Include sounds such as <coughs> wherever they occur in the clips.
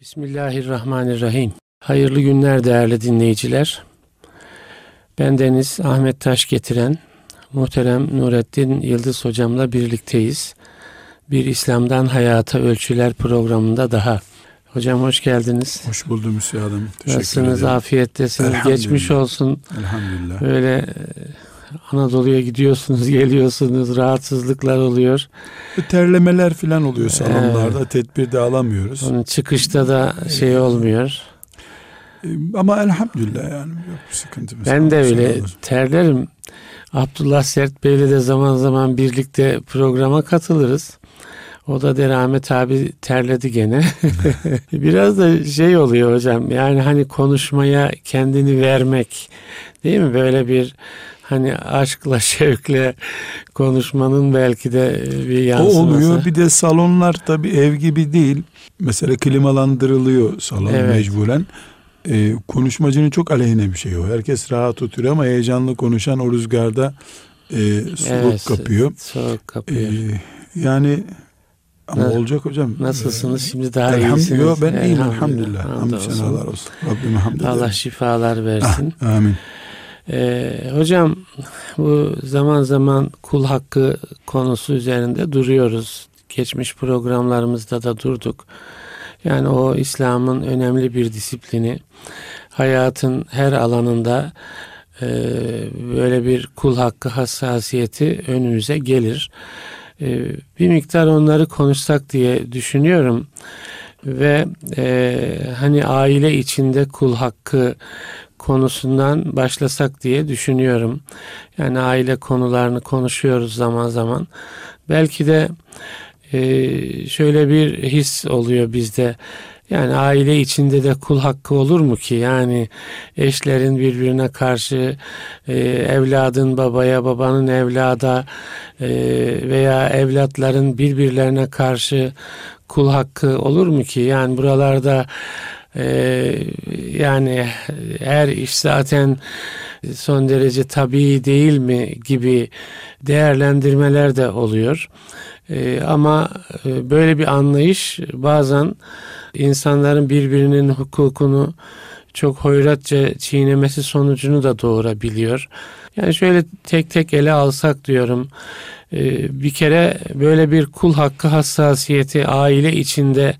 Bismillahirrahmanirrahim. Hayırlı günler değerli dinleyiciler. Ben Deniz Ahmet Taş getiren muhterem Nurettin Yıldız hocamla birlikteyiz. Bir İslam'dan Hayata Ölçüler programında daha. Hocam hoş geldiniz. Hoş buldum Üstadım. Nasılsınız? Afiyettesiniz. Geçmiş olsun. Elhamdülillah. Böyle Anadolu'ya gidiyorsunuz, <laughs> geliyorsunuz, rahatsızlıklar oluyor. Terlemeler falan oluyor salonlarda. Evet. Tedbir de alamıyoruz. Onun çıkışta da şey olmuyor. Ee, ama elhamdülillah yani yok sıkıntımız. Ben de öyle terlerim. Abdullah Sert Bey'le de zaman zaman birlikte programa katılırız. O da der Ahmet abi terledi gene. <laughs> Biraz da şey oluyor hocam yani hani konuşmaya kendini vermek değil mi? Böyle bir hani aşkla şevkle konuşmanın belki de bir yansıması. O oluyor bir de salonlar tabi ev gibi değil. Mesela klimalandırılıyor salon evet. mecburen. Ee, konuşmacının çok aleyhine bir şey o. Herkes rahat oturuyor ama heyecanlı konuşan o rüzgarda e, soluk evet, kapıyor. Soğuk kapıyor. Ee, yani ama evet. olacak hocam. Nasılsınız? Şimdi daha iyisiniz. Yok ben iyiyim elhamdülillah. Hamd senalar olsun. Rabbime hamd Allah şifalar versin. Ah, amin. Ee, hocam bu zaman zaman kul hakkı konusu üzerinde duruyoruz. Geçmiş programlarımızda da durduk. Yani o İslam'ın önemli bir disiplini. Hayatın her alanında e, böyle bir kul hakkı hassasiyeti önümüze gelir. E, bir miktar onları konuşsak diye düşünüyorum ve e, hani aile içinde kul hakkı konusundan başlasak diye düşünüyorum. Yani aile konularını konuşuyoruz zaman zaman. Belki de e, şöyle bir his oluyor bizde. Yani aile içinde de kul hakkı olur mu ki? Yani eşlerin birbirine karşı e, evladın babaya, babanın evlada e, veya evlatların birbirlerine karşı kul hakkı olur mu ki? Yani buralarda ee, yani her iş zaten son derece tabii değil mi gibi değerlendirmeler de oluyor. Ee, ama e, böyle bir anlayış bazen insanların birbirinin hukukunu çok hoyratça çiğnemesi sonucunu da doğurabiliyor. Yani şöyle tek tek ele alsak diyorum. Ee, bir kere böyle bir kul hakkı hassasiyeti aile içinde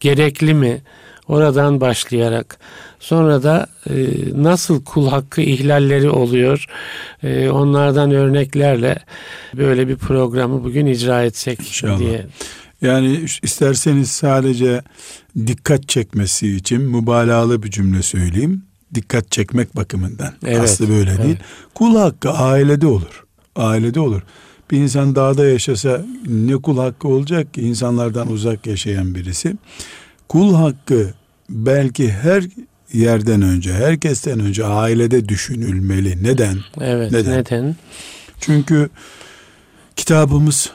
gerekli mi? Oradan başlayarak sonra da e, nasıl kul hakkı ihlalleri oluyor e, onlardan örneklerle böyle bir programı bugün icra etsek İnşallah. diye. Yani isterseniz sadece dikkat çekmesi için mübalağalı bir cümle söyleyeyim. Dikkat çekmek bakımından. Evet, Aslı böyle evet. değil. Kul hakkı ailede olur. Ailede olur. Bir insan dağda yaşasa ne kul hakkı olacak ki insanlardan uzak yaşayan birisi Kul hakkı belki her yerden önce, herkesten önce ailede düşünülmeli. Neden? Evet, neden? neden? Çünkü kitabımız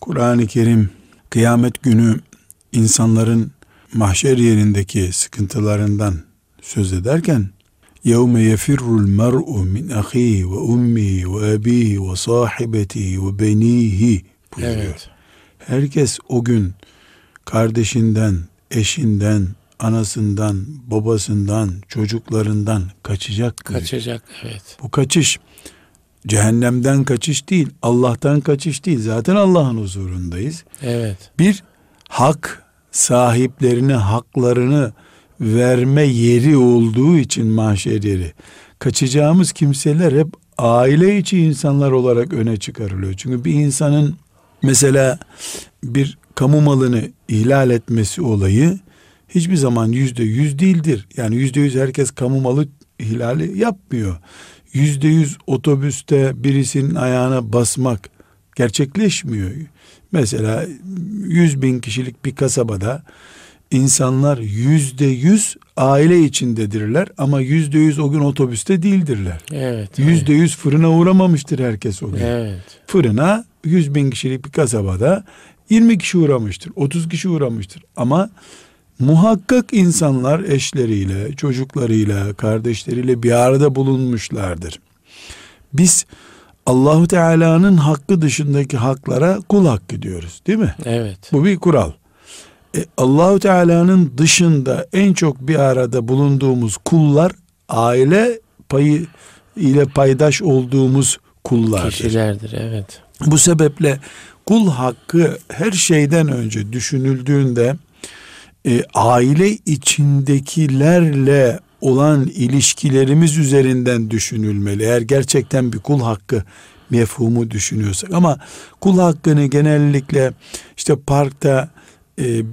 Kur'an-ı Kerim kıyamet günü insanların mahşer yerindeki sıkıntılarından söz ederken يَوْمَ يَفِرُّ الْمَرْءُ مِنْ أَخِيهِ وَأُمِّهِ وَأَبِيهِ وَصَاحِبَتِهِ وَبَنِيهِ buyuruyor. Evet. Herkes o gün kardeşinden, eşinden, anasından, babasından, çocuklarından kaçacak. Kaçacak evet. Bu kaçış cehennemden kaçış değil, Allah'tan kaçış değil. Zaten Allah'ın huzurundayız. Evet. Bir hak sahiplerine haklarını verme yeri olduğu için mahşer yeri. Kaçacağımız kimseler hep aile içi insanlar olarak öne çıkarılıyor. Çünkü bir insanın mesela bir kamu malını ihlal etmesi olayı hiçbir zaman yüzde yüz değildir. Yani yüzde yüz herkes kamu malı ihlali yapmıyor. Yüzde yüz otobüste birisinin ayağına basmak gerçekleşmiyor. Mesela yüz bin kişilik bir kasabada insanlar yüzde yüz aile içindedirler ama yüzde yüz o gün otobüste değildirler. Evet. Yüzde yüz fırına uğramamıştır herkes o gün. Evet. Fırına yüz bin kişilik bir kasabada 20 kişi uğramıştır, 30 kişi uğramıştır. Ama muhakkak insanlar eşleriyle, çocuklarıyla, kardeşleriyle bir arada bulunmuşlardır. Biz Allahu Teala'nın hakkı dışındaki haklara kul hakkı diyoruz, değil mi? Evet. Bu bir kural. E, Allahu Teala'nın dışında en çok bir arada bulunduğumuz kullar aile payı ile paydaş olduğumuz kullardır. Kişilerdir evet. Bu sebeple kul hakkı her şeyden önce düşünüldüğünde e, aile içindekilerle olan ilişkilerimiz üzerinden düşünülmeli. Eğer gerçekten bir kul hakkı mefhumu düşünüyorsak ama kul hakkını genellikle işte parkta e,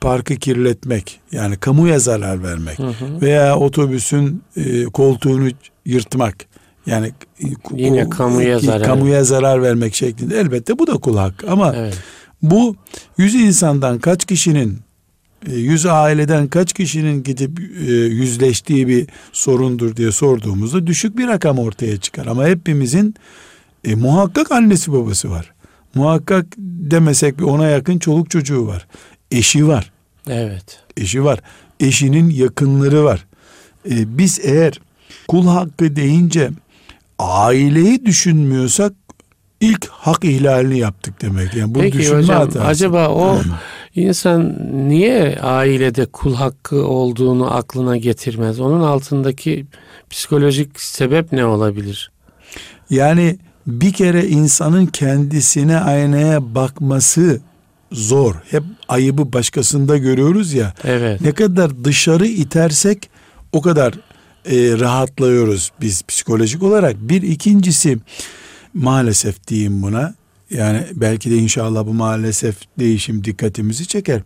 parkı kirletmek yani kamuya zarar vermek hı hı. veya otobüsün e, koltuğunu yırtmak yani yine kamuya zarar kamuya zarar vermek şeklinde elbette bu da kul hakkı ama evet. bu yüz insandan kaç kişinin e, yüz aileden kaç kişinin gidip e, yüzleştiği bir sorundur diye sorduğumuzda düşük bir rakam ortaya çıkar. Ama hepimizin e, muhakkak annesi babası var. Muhakkak demesek bir ona yakın çoluk çocuğu var. Eşi var. Evet. Eşi var. Eşinin yakınları var. E, biz eğer kul hakkı deyince aileyi düşünmüyorsak ilk hak ihlalini yaptık demek. Yani bu Peki düşünme hocam hatası. acaba o insan niye ailede kul hakkı olduğunu aklına getirmez? Onun altındaki psikolojik sebep ne olabilir? Yani bir kere insanın kendisine aynaya bakması zor. Hep ayıbı başkasında görüyoruz ya. Evet. Ne kadar dışarı itersek o kadar e, rahatlıyoruz biz psikolojik olarak. Bir ikincisi maalesef diyeyim buna. Yani belki de inşallah bu maalesef değişim dikkatimizi çeker.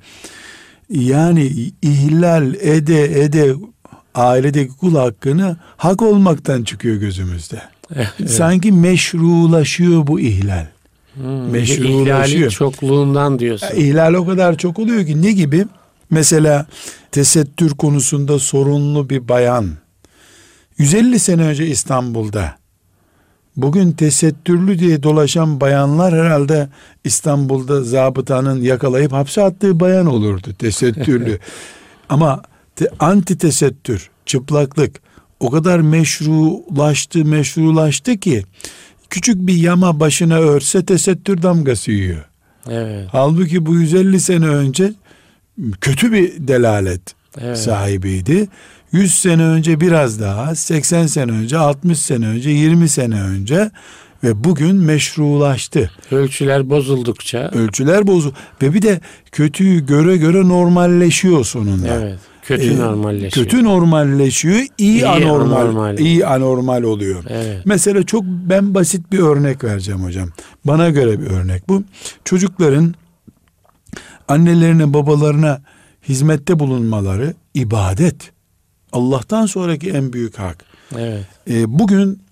Yani ihlal ede ede ailedeki kul hakkını hak olmaktan çıkıyor gözümüzde. Evet. Sanki meşrulaşıyor bu ihlal. Hmm, meşrulaşıyor. çokluğundan diyorsun. İhlal o kadar çok oluyor ki ne gibi? Mesela tesettür konusunda sorunlu bir bayan 150 sene önce İstanbul'da bugün tesettürlü diye dolaşan bayanlar herhalde İstanbul'da zabıtanın yakalayıp hapse attığı bayan olurdu tesettürlü. <laughs> Ama te, anti tesettür, çıplaklık o kadar meşrulaştı, meşrulaştı ki küçük bir yama başına örse tesettür damgası yiyor. Evet. Halbuki bu 150 sene önce kötü bir delalet evet. sahibiydi. 100 sene önce biraz daha, 80 sene önce, 60 sene önce, 20 sene önce ve bugün meşrulaştı. Ölçüler bozuldukça. Ölçüler bozul ve bir de kötüyü göre göre normalleşiyor sonunda. Evet. Kötü ee, normalleşiyor. Kötü normalleşiyor, iyi, iyi anormal, anormal, iyi anormal oluyor. Evet. Mesela çok ben basit bir örnek vereceğim hocam. Bana göre bir örnek bu. Çocukların annelerine, babalarına hizmette bulunmaları ibadet. Allah'tan sonraki en büyük hak. Evet. E, bugün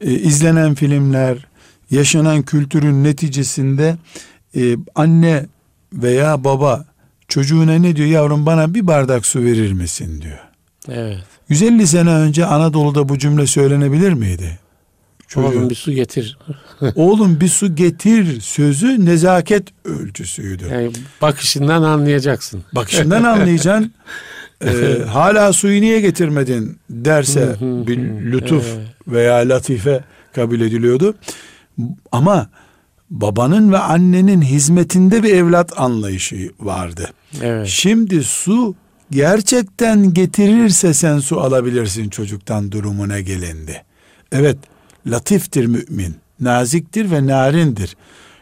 e, izlenen filmler, yaşanan kültürün neticesinde e, anne veya baba çocuğuna ne diyor? Yavrum bana bir bardak su verir misin diyor. Evet. 150 sene önce Anadolu'da bu cümle söylenebilir miydi? Çocuğu, Oğlum bir su getir. <laughs> Oğlum bir su getir sözü nezaket ölçüsüydü. Yani bakışından anlayacaksın. Bakışından anlayacaksın. <laughs> ee, <laughs> hala suyu niye getirmedin derse bir lütuf veya latife kabul ediliyordu. Ama babanın ve annenin hizmetinde bir evlat anlayışı vardı. Evet. Şimdi su gerçekten getirirse sen su alabilirsin çocuktan durumuna gelindi. Evet latiftir mümin, naziktir ve narindir.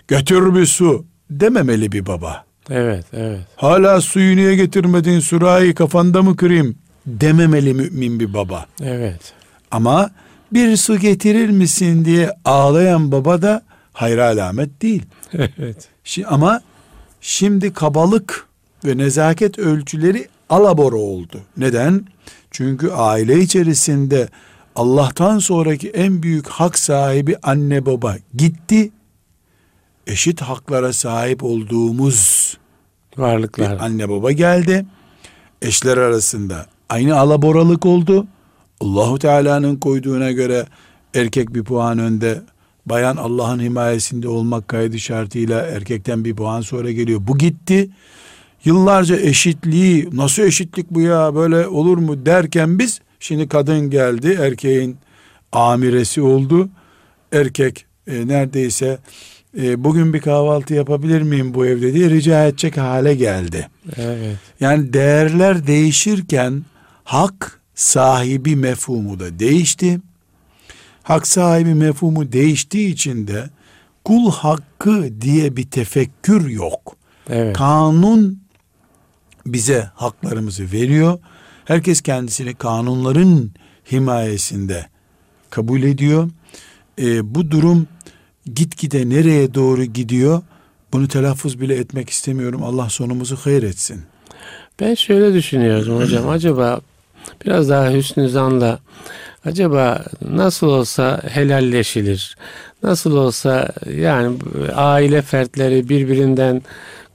Götür bir su dememeli bir baba. Evet, evet. Hala suyu niye getirmedin surayi kafanda mı kırayım dememeli mümin bir baba. Evet. Ama bir su getirir misin diye ağlayan baba da hayra alamet değil. <laughs> Evet. Ama şimdi kabalık ve nezaket ölçüleri alabora oldu. Neden? Çünkü aile içerisinde Allah'tan sonraki en büyük hak sahibi anne baba gitti. Eşit haklara sahip olduğumuz varlıklar. anne baba geldi. Eşler arasında aynı alaboralık oldu. Allahu Teala'nın koyduğuna göre erkek bir puan önde, bayan Allah'ın himayesinde olmak kaydı şartıyla erkekten bir puan sonra geliyor. Bu gitti. Yıllarca eşitliği, nasıl eşitlik bu ya böyle olur mu derken biz şimdi kadın geldi, erkeğin amiresi oldu. Erkek e, neredeyse e, bugün bir kahvaltı yapabilir miyim bu evde diye rica edecek hale geldi. Evet. Yani değerler değişirken hak sahibi mefhumu da değişti. Hak sahibi mefhumu değiştiği için de kul hakkı diye bir tefekkür yok. Evet. Kanun bize haklarımızı veriyor. Herkes kendisini kanunların himayesinde kabul ediyor. Ee, bu durum gitgide nereye doğru gidiyor? Bunu telaffuz bile etmek istemiyorum. Allah sonumuzu hayır etsin. Ben şöyle düşünüyorum hocam. Acaba biraz daha hüsnü zanla acaba nasıl olsa helalleşilir? Nasıl olsa yani aile fertleri birbirinden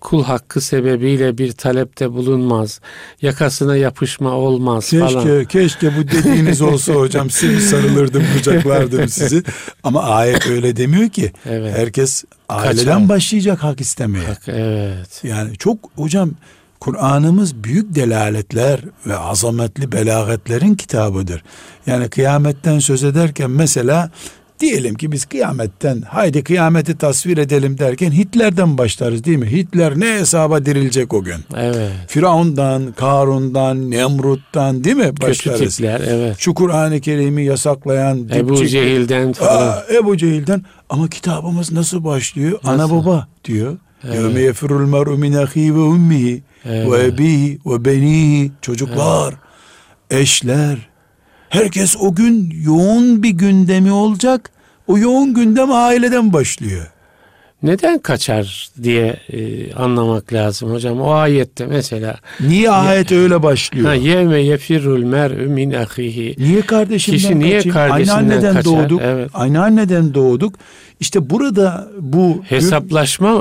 kul hakkı sebebiyle bir talepte bulunmaz. Yakasına yapışma olmaz Keşke, falan. keşke bu dediğiniz <laughs> olsa hocam. Sizi sarılırdım, kucaklardım sizi. Ama ayet öyle demiyor ki. Evet. Herkes aileden Kaçar. başlayacak hak istemeye. Hak, evet. Yani çok hocam Kur'an'ımız büyük delaletler ve azametli belagatlerin kitabıdır. Yani kıyametten söz ederken mesela diyelim ki biz kıyametten haydi kıyameti tasvir edelim derken Hitler'den başlarız değil mi? Hitler ne hesaba dirilecek o gün? Evet. Firavun'dan, Karun'dan, Nemrut'tan değil mi Kötü başlarız? tipler evet. Şu Kur'an-ı Kerim'i yasaklayan Ebu dipçik- Cehil'den falan. Aa, Ebu Cehil'den ama kitabımız nasıl başlıyor? Ana Nasıl? baba diyor. Evet. Yevme yefirul mer'u min ve ummihi Evet. ve ebihi ve benihi çocuklar, eşler. Herkes o gün yoğun bir gündemi olacak. O yoğun gündem aileden başlıyor. Neden kaçar diye e, anlamak lazım hocam. O ayette mesela Niye ayet öyle başlıyor? ha, yevme yefirrul mer'ü min ahihi. Niye kardeşinden Kişi niye kaçayım? kardeşinden Aynı anneden kaçar? doğduk. Evet. Aynı anneden doğduk. İşte burada bu Hesaplaşma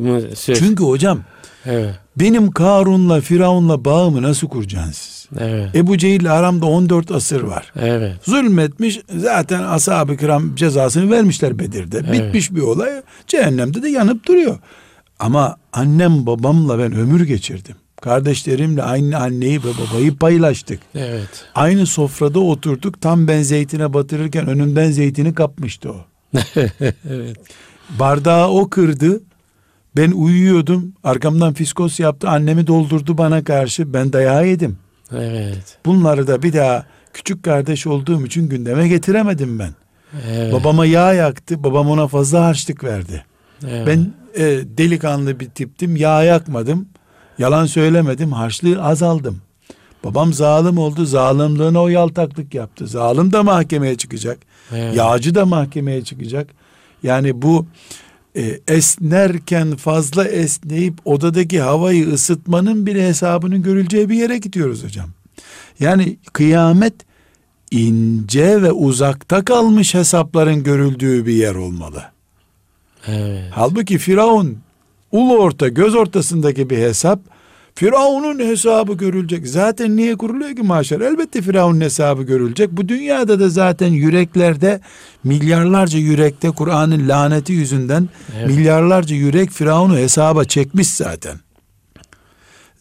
mı çünkü hocam Evet. benim Karun'la Firavun'la bağımı nasıl kuracaksınız siz? Evet. Ebu Cehil'le aramda 14 asır var. Evet. Zulmetmiş zaten ashab-ı kiram cezasını vermişler Bedir'de. Evet. Bitmiş bir olay. Cehennemde de yanıp duruyor. Ama annem babamla ben ömür geçirdim. Kardeşlerimle aynı anneyi ve babayı paylaştık. Evet. Aynı sofrada oturduk. Tam ben zeytine batırırken önümden zeytini kapmıştı o. <laughs> evet. Bardağı o kırdı. Ben uyuyordum. Arkamdan fiskos yaptı. Annemi doldurdu bana karşı. Ben dayağı yedim. Evet. Bunları da bir daha küçük kardeş olduğum için gündeme getiremedim ben. Evet. Babama yağ yaktı. Babam ona fazla harçlık verdi. Evet. Ben e, delikanlı bir tiptim. Yağ yakmadım. Yalan söylemedim. Harçlığı azaldım. Babam zalim oldu. Zalimliğine o yaltaklık yaptı. Zalim de mahkemeye çıkacak. Evet. Yağcı da mahkemeye çıkacak. Yani bu e, esnerken fazla esneyip odadaki havayı ısıtmanın bile hesabının görüleceği bir yere gidiyoruz hocam. Yani kıyamet ince ve uzakta kalmış hesapların görüldüğü bir yer olmalı. Evet. Halbuki Firavun ulu orta göz ortasındaki bir hesap Firavun'un hesabı görülecek. Zaten niye kuruluyor ki maaşlar? Elbette Firavun'un hesabı görülecek. Bu dünyada da zaten yüreklerde milyarlarca yürekte Kur'an'ın laneti yüzünden Evet. milyarlarca yürek Firavun'u hesaba çekmiş zaten.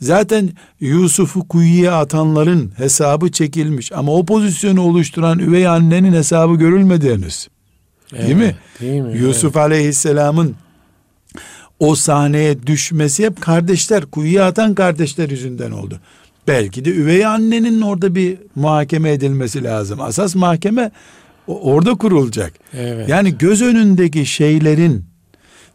Zaten Yusuf'u kuyuya atanların hesabı çekilmiş ama o pozisyonu oluşturan üvey annenin hesabı görülmedi henüz. Değil mi? Değil mi? Yusuf Aleyhisselam'ın o sahneye düşmesi hep kardeşler, kuyuya atan kardeşler yüzünden oldu. Belki de üvey annenin orada bir muhakeme edilmesi lazım. Asas mahkeme orada kurulacak. Evet. Yani göz önündeki şeylerin,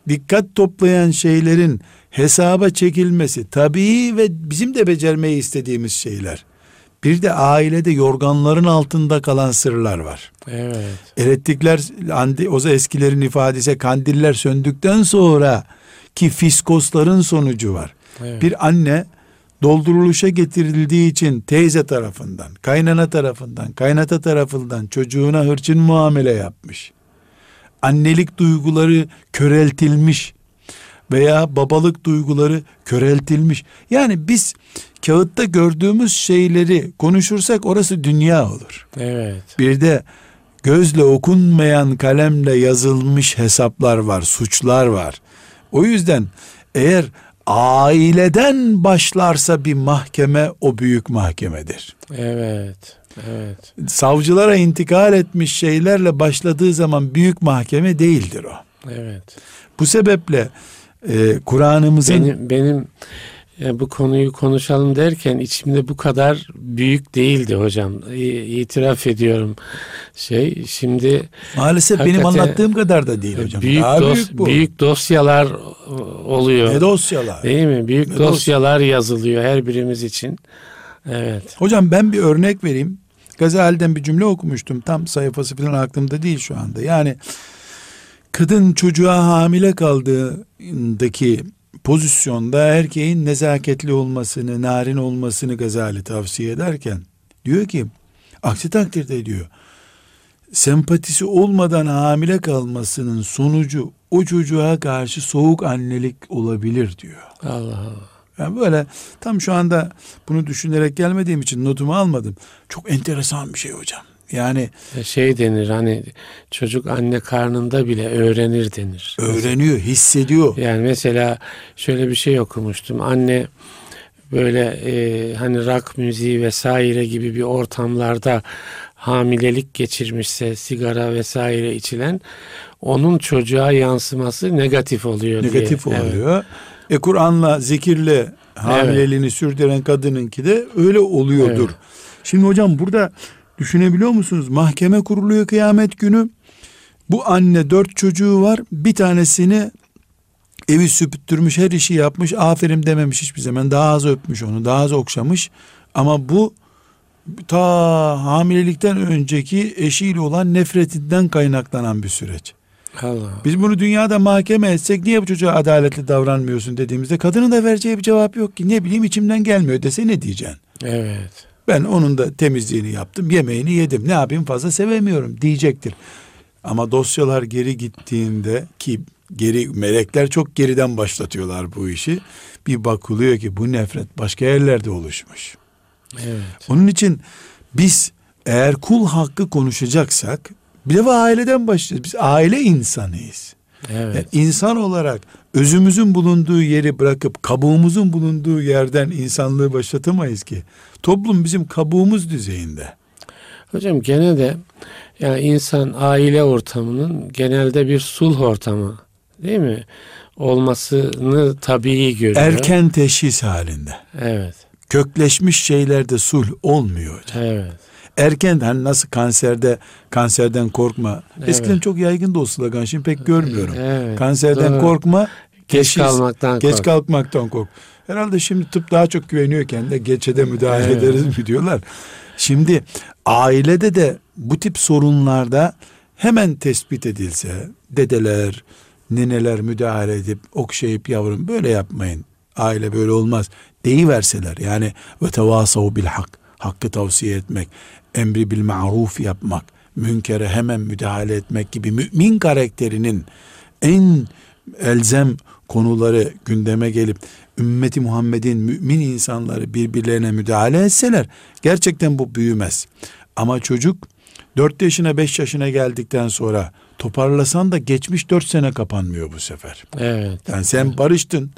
dikkat toplayan şeylerin hesaba çekilmesi tabii ve bizim de becermeyi istediğimiz şeyler. Bir de ailede yorganların altında kalan sırlar var. Evet. Elektrikler, andi- o zaman eskilerin ifadesi kandiller söndükten sonra ki fiskosların sonucu var. Evet. Bir anne dolduruluşa getirildiği için teyze tarafından, kaynana tarafından, kaynata tarafından çocuğuna hırçın muamele yapmış. Annelik duyguları köreltilmiş veya babalık duyguları köreltilmiş. Yani biz kağıtta gördüğümüz şeyleri konuşursak orası dünya olur. Evet. Bir de gözle okunmayan kalemle yazılmış hesaplar var, suçlar var. O yüzden eğer aileden başlarsa bir mahkeme o büyük mahkemedir. Evet. Evet. Savcılara intikal etmiş şeylerle başladığı zaman büyük mahkeme değildir o. Evet. Bu sebeple e, Kur'an'ımızın Benim, benim e, bu konuyu konuşalım derken içimde bu kadar büyük değildi hocam. İ- İtiraf ediyorum. Şey şimdi maalesef benim anlattığım kadar da değil hocam. büyük Daha dos- büyük bu. büyük dosyalar oluyor. Ne dosyalar. Değil mi? Büyük Ne dosyalar yazılıyor her birimiz için. Evet. Hocam ben bir örnek vereyim. Gazali'den bir cümle okumuştum. Tam sayfası falan aklımda değil şu anda. Yani kadın çocuğa hamile kaldığındaki pozisyonda erkeğin nezaketli olmasını, narin olmasını Gazali tavsiye ederken diyor ki aksi takdirde diyor sempatisi olmadan hamile kalmasının sonucu o çocuğa karşı soğuk annelik olabilir diyor. Allah Allah. Yani böyle tam şu anda bunu düşünerek gelmediğim için notumu almadım. Çok enteresan bir şey hocam. Yani E, Şey denir hani çocuk anne karnında bile öğrenir denir. öğreniyor, hissediyor. Yani mesela şöyle bir şey okumuştum. Anne böyle e, hani rock müziği vesaire gibi bir ortamlarda hamilelik geçirmişse sigara vesaire içilen onun çocuğa yansıması negatif oluyor diye. Negatif Evet. oluyor. E Kur'an'la, zikirle hamileliğini sürdüren kadınınki de öyle oluyordur. Evet. Şimdi hocam burada düşünebiliyor musunuz? Mahkeme kuruluyor kıyamet günü. Bu anne dört çocuğu var. Bir tanesini evi süpüttürmüş, her işi yapmış. Aferin dememiş hiçbir zaman. Daha az öpmüş onu, daha az okşamış. Ama bu ta hamilelikten önceki eşiyle olan nefretinden kaynaklanan bir süreç. Allah. Biz bunu dünyada mahkeme etsek niye bu çocuğa adaletli davranmıyorsun dediğimizde kadının da vereceği bir cevap yok ki. Ne bileyim içimden gelmiyor dese ne diyeceksin? Evet. Ben onun da temizliğini yaptım, yemeğini yedim. Ne yapayım fazla sevemiyorum diyecektir. Ama dosyalar geri gittiğinde ki geri melekler çok geriden başlatıyorlar bu işi. Bir bakılıyor ki bu nefret başka yerlerde oluşmuş. Evet. Onun için biz eğer kul hakkı konuşacaksak bir defa aileden başlayacağız. Biz aile insanıyız. Evet. Yani insan olarak özümüzün bulunduğu yeri bırakıp kabuğumuzun bulunduğu yerden insanlığı başlatamayız ki. Toplum bizim kabuğumuz düzeyinde. Hocam gene de yani insan aile ortamının genelde bir sulh ortamı değil mi? Olmasını tabii görüyor. Erken teşhis halinde. Evet. Kökleşmiş şeylerde sulh olmuyor hocam. Evet. Erken hani nasıl kanserde kanserden korkma. Evet. Eskiden çok yaygındı o slogan şimdi pek görmüyorum. Evet. Kanserden Doğru. korkma. Geç teşhis, kalmaktan Geç kork. kalkmaktan kork. Herhalde şimdi tıp daha çok güveniyor kendine. Geçe de müdahale Evet. ederiz mi diyorlar. Şimdi ailede de bu tip sorunlarda hemen tespit edilse dedeler, neneler müdahale edip okşayıp yavrum böyle yapmayın. Aile böyle olmaz. Deyiverseler yani ve tevasav bil hak. Hakkı tavsiye etmek, emri bil maruf yapmak, münkere hemen müdahale etmek gibi mümin karakterinin en elzem konuları gündeme gelip ümmeti Muhammed'in mümin insanları birbirlerine müdahale etseler gerçekten bu büyümez. Ama çocuk 4 yaşına 5 yaşına geldikten sonra toparlasan da geçmiş 4 sene kapanmıyor bu sefer. Evet. Yani sen barıştın,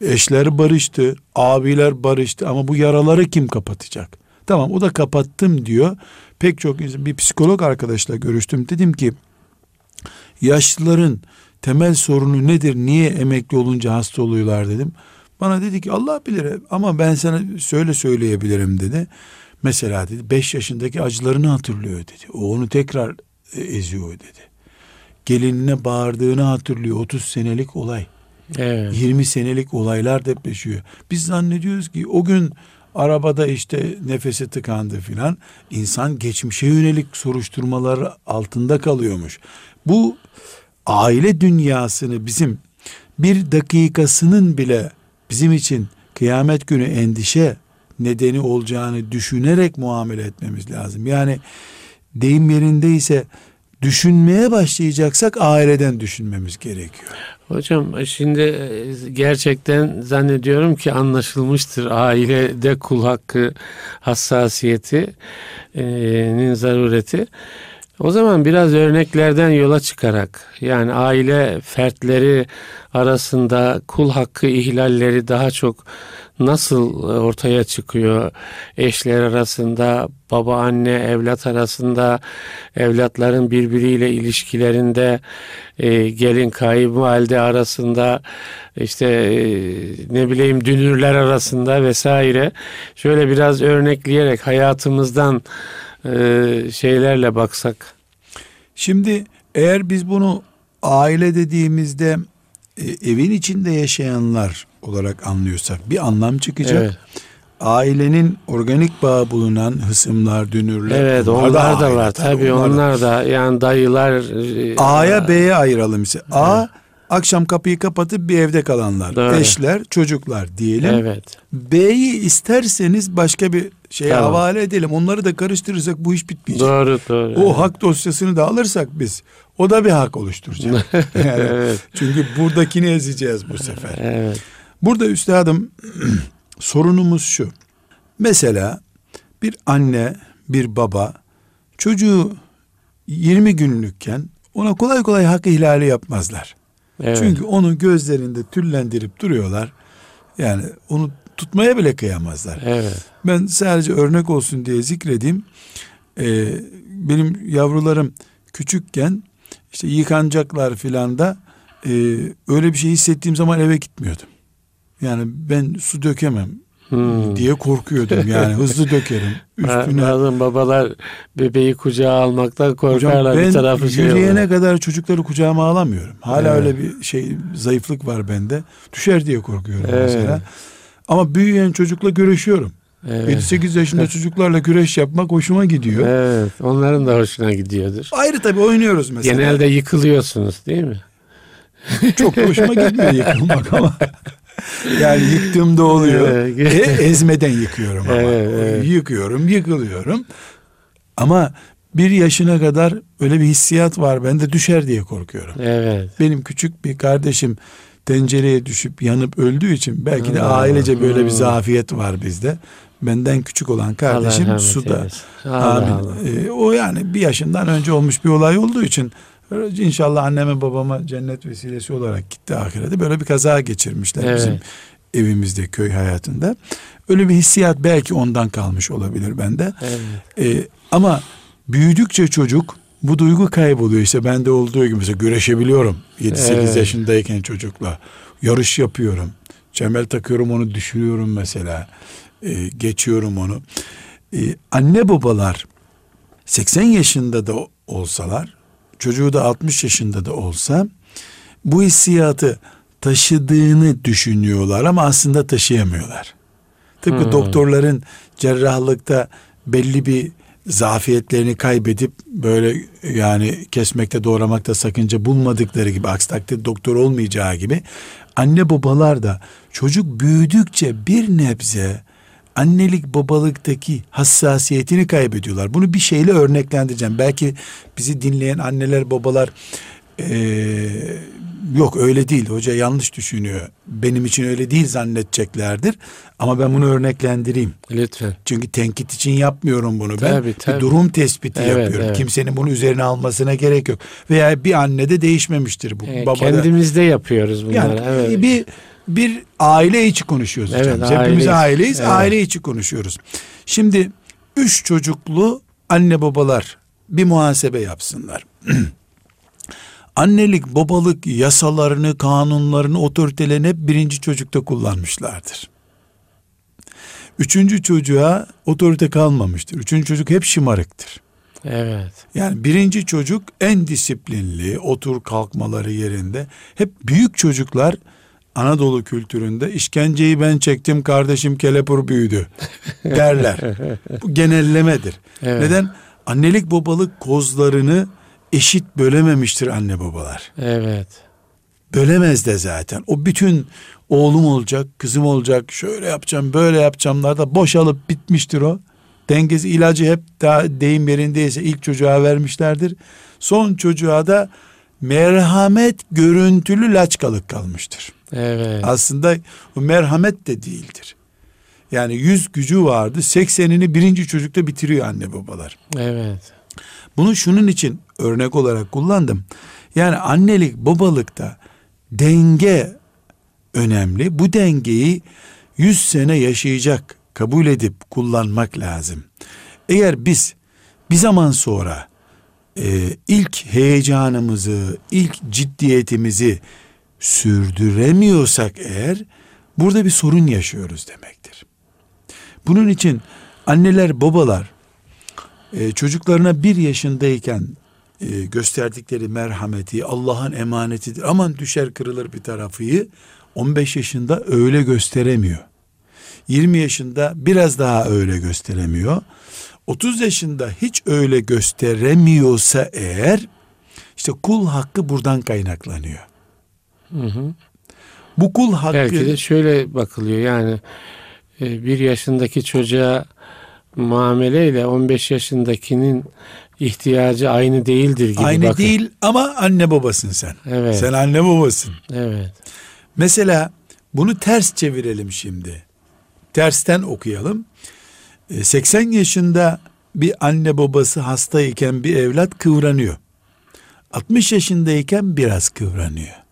eşler barıştı, abiler barıştı ama bu yaraları kim kapatacak? Tamam o da kapattım diyor. Pek çok insan, bir psikolog arkadaşla görüştüm. Dedim ki yaşlıların temel sorunu nedir? Niye emekli olunca hasta oluyorlar dedim. Bana dedi ki Allah bilir ama ben sana söyle söyleyebilirim dedi. Mesela dedi 5 yaşındaki acılarını hatırlıyor dedi. O onu tekrar e, eziyor dedi. Gelinine bağırdığını hatırlıyor. 30 senelik olay. Evet. 20 senelik olaylar depreşiyor. Biz zannediyoruz ki o gün arabada işte nefesi tıkandı filan. İnsan geçmişe yönelik soruşturmalar altında kalıyormuş. Bu aile dünyasını bizim bir dakikasının bile bizim için kıyamet günü endişe nedeni olacağını düşünerek muamele etmemiz lazım. Yani deyim yerindeyse düşünmeye başlayacaksak aileden düşünmemiz gerekiyor. Hocam şimdi e, gerçekten zannediyorum ki anlaşılmıştır ailede kul hakkı hassasiyetinin zarureti. O zaman biraz örneklerden yola çıkarak yani aile fertleri arasında kul hakkı ihlalleri daha çok nasıl ortaya çıkıyor? Eşler arasında, baba anne evlat arasında, evlatların birbiriyle ilişkilerinde, e, gelin kayınvalide arasında, işte e, ne bileyim dünürler arasında vesaire. Şöyle biraz örnekleyerek hayatımızdan e, şeylerle baksak. Şimdi eğer biz bunu aile dediğimizde e, evin içinde yaşayanlar olarak anlıyorsak bir anlam çıkacak. Evet. Ailenin organik bağı bulunan hısımlar, dünürler. Evet onlar, onlar da, var tabii onlar, onlar da yani dayılar. E, A'ya B'ye ayıralım ise. Evet. Akşam kapıyı kapatıp bir evde kalanlar, Doğru. eşler, çocuklar diyelim. Evet. B'yi isterseniz başka bir şeye tamam. havale edelim. Onları da karıştırırsak bu iş bitmeyecek. Doğru, doğru. O evet. hak dosyasını da alırsak biz o da bir hak oluşturacak. <laughs> yani evet. Çünkü buradakini ezeceğiz bu sefer. Evet. Burada üstadım <clears throat> sorunumuz şu. Mesela bir anne, bir baba çocuğu 20 günlükken ona kolay kolay hak ihlali yapmazlar. Evet. Çünkü onu gözlerinde tüllendirip duruyorlar. Yani onu tutmaya bile kıyamazlar. Evet. Ben sadece örnek olsun diye zikredeyim. Ee, benim yavrularım küçükken işte yıkanacaklar filan da e, öyle bir şey hissettiğim zaman eve gitmiyordum. Yani ben su dökemem hmm. diye korkuyordum yani hızlı dökerim. <laughs> Üstüne. Bazen babalar bebeği kucağa almaktan korkarlar Hocam, bir tarafı şey yürüyene kadar çocukları kucağıma alamıyorum. Hala evet. öyle bir şey zayıflık var bende. Düşer diye korkuyorum evet. mesela. Ama büyüyen çocukla görüşüyorum. Evet. 7-8 yaşında <laughs> çocuklarla güreş yapmak hoşuma gidiyor. Evet, onların da hoşuna gidiyordur. Ayrı tabii oynuyoruz mesela. Genelde yıkılıyorsunuz değil mi? Çok hoşuma gitmiyor yıkılmak ama. <laughs> <laughs> yani yıktığımda oluyor. e, ezmeden yıkıyorum ama. Evet. Yıkıyorum, yıkılıyorum. Ama bir yaşına kadar öyle bir hissiyat var. Ben de düşer diye korkuyorum. Evet. Benim küçük bir kardeşim tencereye düşüp yanıp öldüğü için belki de ailece böyle bir zafiyet var bizde. Benden küçük olan kardeşim Allah suda. Allah Amin. Allah. Ee, o yani bir yaşından önce olmuş bir olay olduğu için inşallah anneme babama cennet vesilesi olarak gitti ahirete. Böyle bir kaza geçirmişler evet. bizim evimizde köy hayatında. Öyle bir hissiyat belki ondan kalmış olabilir bende. Evet. Ee, ama büyüdükçe çocuk bu duygu kayboluyor. İşte bende olduğu gibi mesela güreşebiliyorum. 7-8 evet. yaşındayken çocukla. Yarış yapıyorum. Çemel takıyorum onu düşürüyorum mesela. Ee, geçiyorum onu. Ee, anne babalar 80 yaşında da olsalar çocuğu da 60 yaşında da olsa bu hissiyatı taşıdığını düşünüyorlar ama aslında taşıyamıyorlar. Tıpkı hmm. doktorların cerrahlıkta belli bir zafiyetlerini kaybedip böyle yani kesmekte doğramakta sakınca bulmadıkları gibi aksi takdirde doktor olmayacağı gibi anne babalar da çocuk büyüdükçe bir nebze annelik babalıktaki hassasiyetini kaybediyorlar. Bunu bir şeyle örneklendireceğim. Belki bizi dinleyen anneler babalar ee, yok öyle değil hoca yanlış düşünüyor. Benim için öyle değil zannedeceklerdir. Ama ben bunu örneklendireyim. Lütfen. Çünkü tenkit için yapmıyorum bunu ben. Tabii, tabii. Bir durum tespiti evet, yapıyorum. Evet. Kimsenin bunu üzerine almasına gerek yok. Veya bir anne de değişmemiştir bu. E, Babada, kendimizde yapıyoruz bunları. Yani evet. bir bir aile içi konuşuyoruz evet, hocam. Hepimiz aileyiz. Evet. Aile içi konuşuyoruz. Şimdi üç çocuklu anne babalar bir muhasebe yapsınlar. <clears throat> Annelik babalık yasalarını, kanunlarını, otoritelerini hep birinci çocukta kullanmışlardır. Üçüncü çocuğa otorite kalmamıştır. Üçüncü çocuk hep şımarıktır. Evet. Yani birinci çocuk en disiplinli, otur kalkmaları yerinde. Hep büyük çocuklar Anadolu kültüründe işkenceyi ben çektim kardeşim kelepur büyüdü <laughs> derler. Bu genellemedir. Evet. Neden? Annelik babalık kozlarını eşit bölememiştir anne babalar. Evet. Bölemez de zaten. O bütün oğlum olacak, kızım olacak, şöyle yapacağım, böyle yapacağımlar da boşalıp bitmiştir o. Dengesi ilacı hep daha deyim yerindeyse ilk çocuğa vermişlerdir. Son çocuğa da merhamet görüntülü laçkalık kalmıştır. Evet. Aslında o merhamet de değildir. Yani yüz gücü vardı. Seksenini birinci çocukta bitiriyor anne babalar. Evet. Bunu şunun için örnek olarak kullandım. Yani annelik babalıkta denge önemli. Bu dengeyi 100 sene yaşayacak kabul edip kullanmak lazım. Eğer biz bir zaman sonra e, ilk heyecanımızı, ilk ciddiyetimizi sürdüremiyorsak eğer burada bir sorun yaşıyoruz demektir. Bunun için anneler babalar e, çocuklarına bir yaşındayken e, gösterdikleri merhameti Allah'ın emanetidir. Aman düşer kırılır bir tarafıyı 15 yaşında öyle gösteremiyor. 20 yaşında biraz daha öyle gösteremiyor. 30 yaşında hiç öyle gösteremiyorsa eğer işte kul hakkı buradan kaynaklanıyor. Hı hı. Bu kul hakkı Belki de şöyle bakılıyor yani e, bir yaşındaki çocuğa muameleyle 15 yaşındakinin ihtiyacı aynı değildir gibi aynı bakın. değil ama anne babasın sen. Evet. Sen anne babasın. Evet. Mesela bunu ters çevirelim şimdi. Tersten okuyalım. E, 80 yaşında bir anne babası hastayken bir evlat kıvranıyor. 60 yaşındayken biraz kıvranıyor.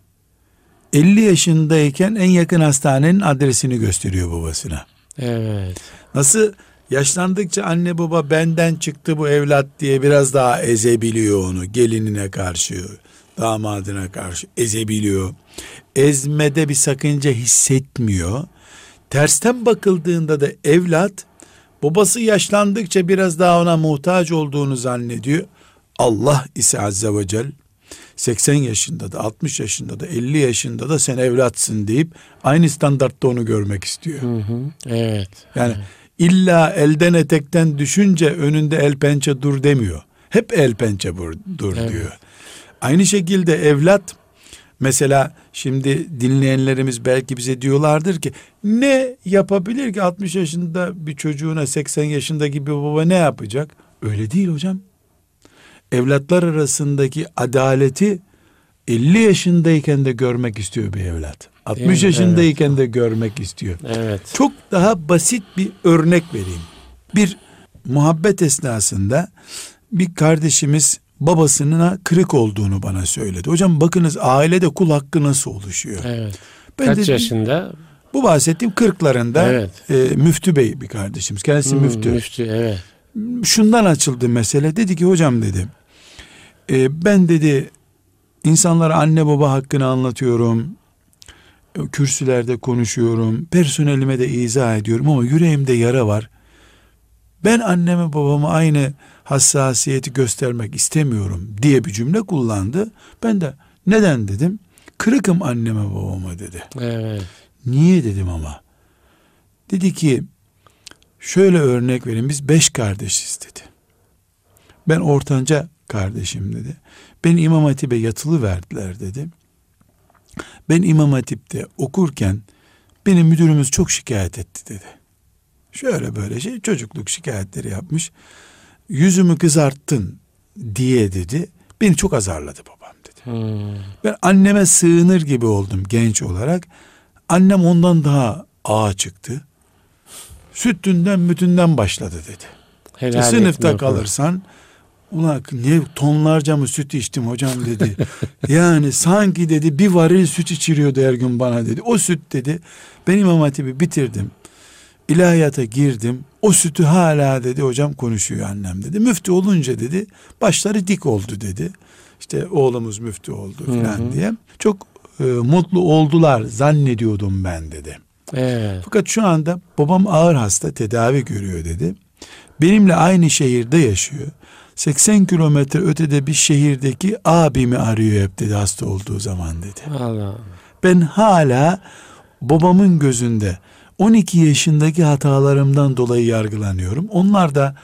50 yaşındayken en yakın hastanenin adresini gösteriyor babasına. Evet. Nasıl yaşlandıkça anne baba benden çıktı bu evlat diye biraz daha ezebiliyor onu gelinine karşı, damadına karşı ezebiliyor. Ezmede bir sakınca hissetmiyor. Tersten bakıldığında da evlat babası yaşlandıkça biraz daha ona muhtaç olduğunu zannediyor. Allah ise azze ve cel 80 yaşında da 60 yaşında da 50 yaşında da sen evlatsın deyip aynı standartta onu görmek istiyor. Hı hı. Evet. Yani illa elden etekten düşünce önünde el pençe dur demiyor. Hep el pençe bur- dur Evet. diyor. Aynı şekilde evlat mesela şimdi dinleyenlerimiz belki bize diyorlardır ki ne yapabilir ki 60 yaşında bir çocuğuna 80 yaşındaki bir baba ne yapacak? Öyle değil hocam. Evlatlar arasındaki adaleti 50 yaşındayken de görmek istiyor bir evlat. 60 mi? yaşındayken de görmek istiyor. Evet. Çok daha basit bir örnek vereyim. Bir muhabbet esnasında bir kardeşimiz babasına kırık olduğunu bana söyledi. Hocam bakınız ailede kul hakkı nasıl oluşuyor? Evet. Ben Kaç de- yaşında? Bu bahsettiğim kırklarında Evet. e, müftü bey bir kardeşimiz. Kendisi Hmm, müftü. Müftü evet. Şundan açıldı mesele. Dedi ki hocam dedi. E, ben dedi insanlara anne baba hakkını anlatıyorum. Kürsülerde konuşuyorum. Personelime de izah ediyorum ama yüreğimde yara var. Ben anneme babama aynı hassasiyeti göstermek istemiyorum diye bir cümle kullandı. Ben de neden dedim. Kırıkım anneme babama dedi. Evet. Niye dedim ama. Dedi ki şöyle örnek vereyim biz beş kardeşiz dedi. Ben ortanca kardeşim dedi. Beni İmam Hatip'e yatılı verdiler dedi. Ben İmam Hatip'te okurken benim müdürümüz çok şikayet etti dedi. Şöyle böyle şey çocukluk şikayetleri yapmış. Yüzümü kızarttın diye dedi. Beni çok azarladı babam dedi. Hmm. Ben anneme sığınır gibi oldum genç olarak. Annem ondan daha ağa çıktı. Sütünden mütünden başladı dedi. Helal İşte sınıfta etmiyor. kalırsan ulan ne tonlarca mı süt içtim hocam dedi. <laughs> yani sanki dedi bir varil süt içiriyordu her gün bana dedi. O süt dedi ben İmam Hatip'i bitirdim. İlahiyata girdim. O sütü hala dedi hocam konuşuyor annem dedi. Müftü olunca dedi başları dik oldu dedi. İşte oğlumuz müftü oldu hı. diye. Çok e, mutlu oldular zannediyordum ben dedi. Evet. Fakat şu anda babam ağır hasta tedavi görüyor dedi. Benimle aynı şehirde yaşıyor. 80 kilometre ötede bir şehirdeki abimi arıyor hep dedi hasta olduğu zaman dedi. Allah. Ben hala babamın gözünde 12 yaşındaki hatalarımdan dolayı yargılanıyorum. Onlar da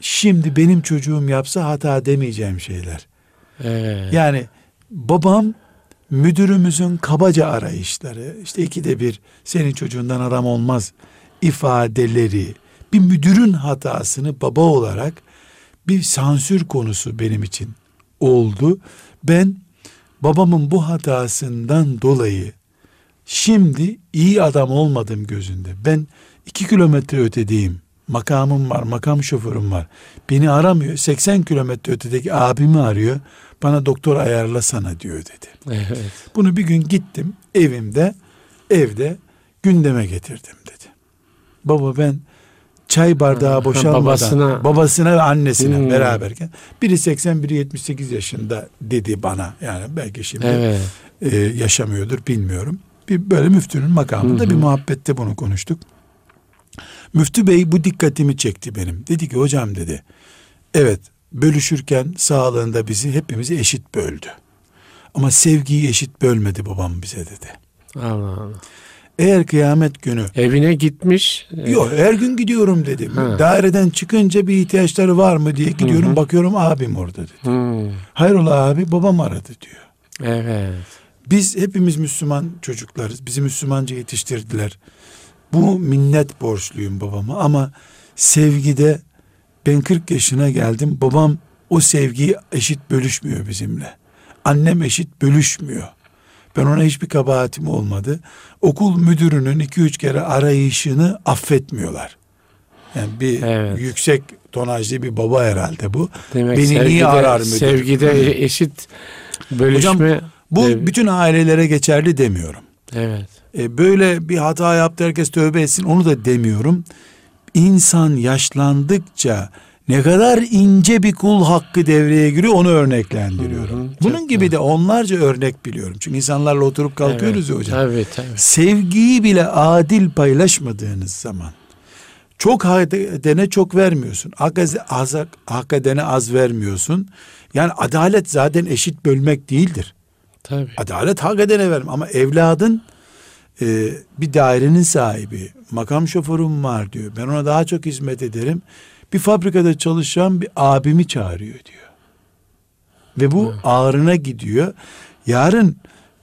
şimdi benim çocuğum yapsa hata demeyeceğim şeyler. Evet. Yani babam müdürümüzün kabaca arayışları, işte ikide bir senin çocuğundan adam olmaz ifadeleri, bir müdürün hatasını baba olarak bir sansür konusu benim için oldu. Ben babamın bu hatasından dolayı şimdi iyi adam olmadım gözünde. Ben iki kilometre ötedeyim. Makamım var, makam şoförüm var. Beni aramıyor. 80 kilometre ötedeki abimi arıyor. Bana doktor ayarlasana diyor dedi. Evet. Bunu bir gün gittim evimde, evde gündeme getirdim dedi. Baba ben çay bardağı <laughs> boşalmadan babasına- babasına ve annesine Hmm. beraberken biri 80 biri 78 yaşında dedi bana. Yani belki şimdi Evet. e, yaşamıyordur bilmiyorum. Bir böyle müftünün makamında hı. bir muhabbette bunu konuştuk. Müftü bey bu dikkatimi çekti benim. Dedi ki hocam dedi. Evet bölüşürken sağlığında bizi hepimizi eşit böldü. Ama sevgiyi eşit bölmedi babam bize dedi. Allah Allah. Eğer kıyamet günü Evine gitmiş. e, Yok her gün gidiyorum dedi. Ha. Daireden çıkınca bir ihtiyaçları var mı diye gidiyorum. Hı hı. Bakıyorum abim orada dedi. Hayrola abi babam aradı diyor. Evet. Biz hepimiz Müslüman çocuklarız. Bizi Müslümanca yetiştirdiler. Bu minnet borçluyum babama ama sevgide ben 40 yaşına geldim. Babam o sevgiyi eşit bölüşmüyor bizimle. Annem eşit bölüşmüyor. Ben ona hiçbir kabahatim olmadı. Okul müdürünün iki üç kere arayışını affetmiyorlar. Yani bir Evet. yüksek tonajlı bir baba herhalde bu. Demek Beni niye sevgide, arar müdür? Sevgide eşit bölüşme. Bu dev- bütün ailelere geçerli demiyorum. Evet. E, böyle bir hata yaptı herkes tövbe etsin onu da demiyorum. İnsan yaşlandıkça ne kadar ince bir kul hakkı devreye giriyor onu örneklendiriyorum. Hı hı, Bunun çok gibi de onlarca örnek biliyorum. Çünkü insanlarla oturup kalkıyoruz ya evet. hocam. Tabii tabii. Sevgiyi bile adil paylaşmadığınız zaman çok hak edene çok vermiyorsun. Hak, az, hak edene az vermiyorsun. Yani adalet zaten eşit bölmek değildir. Tabii. Adalet hak edene verim ama evladın e, bir dairenin sahibi, makam şoförüm var diyor. Ben ona daha çok hizmet ederim. Bir fabrikada çalışan bir abimi çağırıyor diyor. Ve bu ağrına gidiyor. Yarın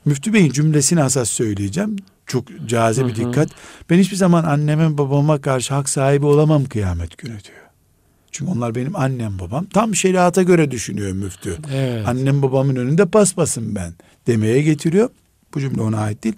Müftü Bey'in cümlesini asas söyleyeceğim. Çok caze bir dikkat. Ben hiçbir zaman anneme babama karşı hak sahibi olamam kıyamet günü diyor. Çünkü onlar benim annem babam. Tam şeriata göre düşünüyor müftü. Evet. Annem babamın önünde paspasım ben demeye getiriyor. Bu cümle ona ait değil.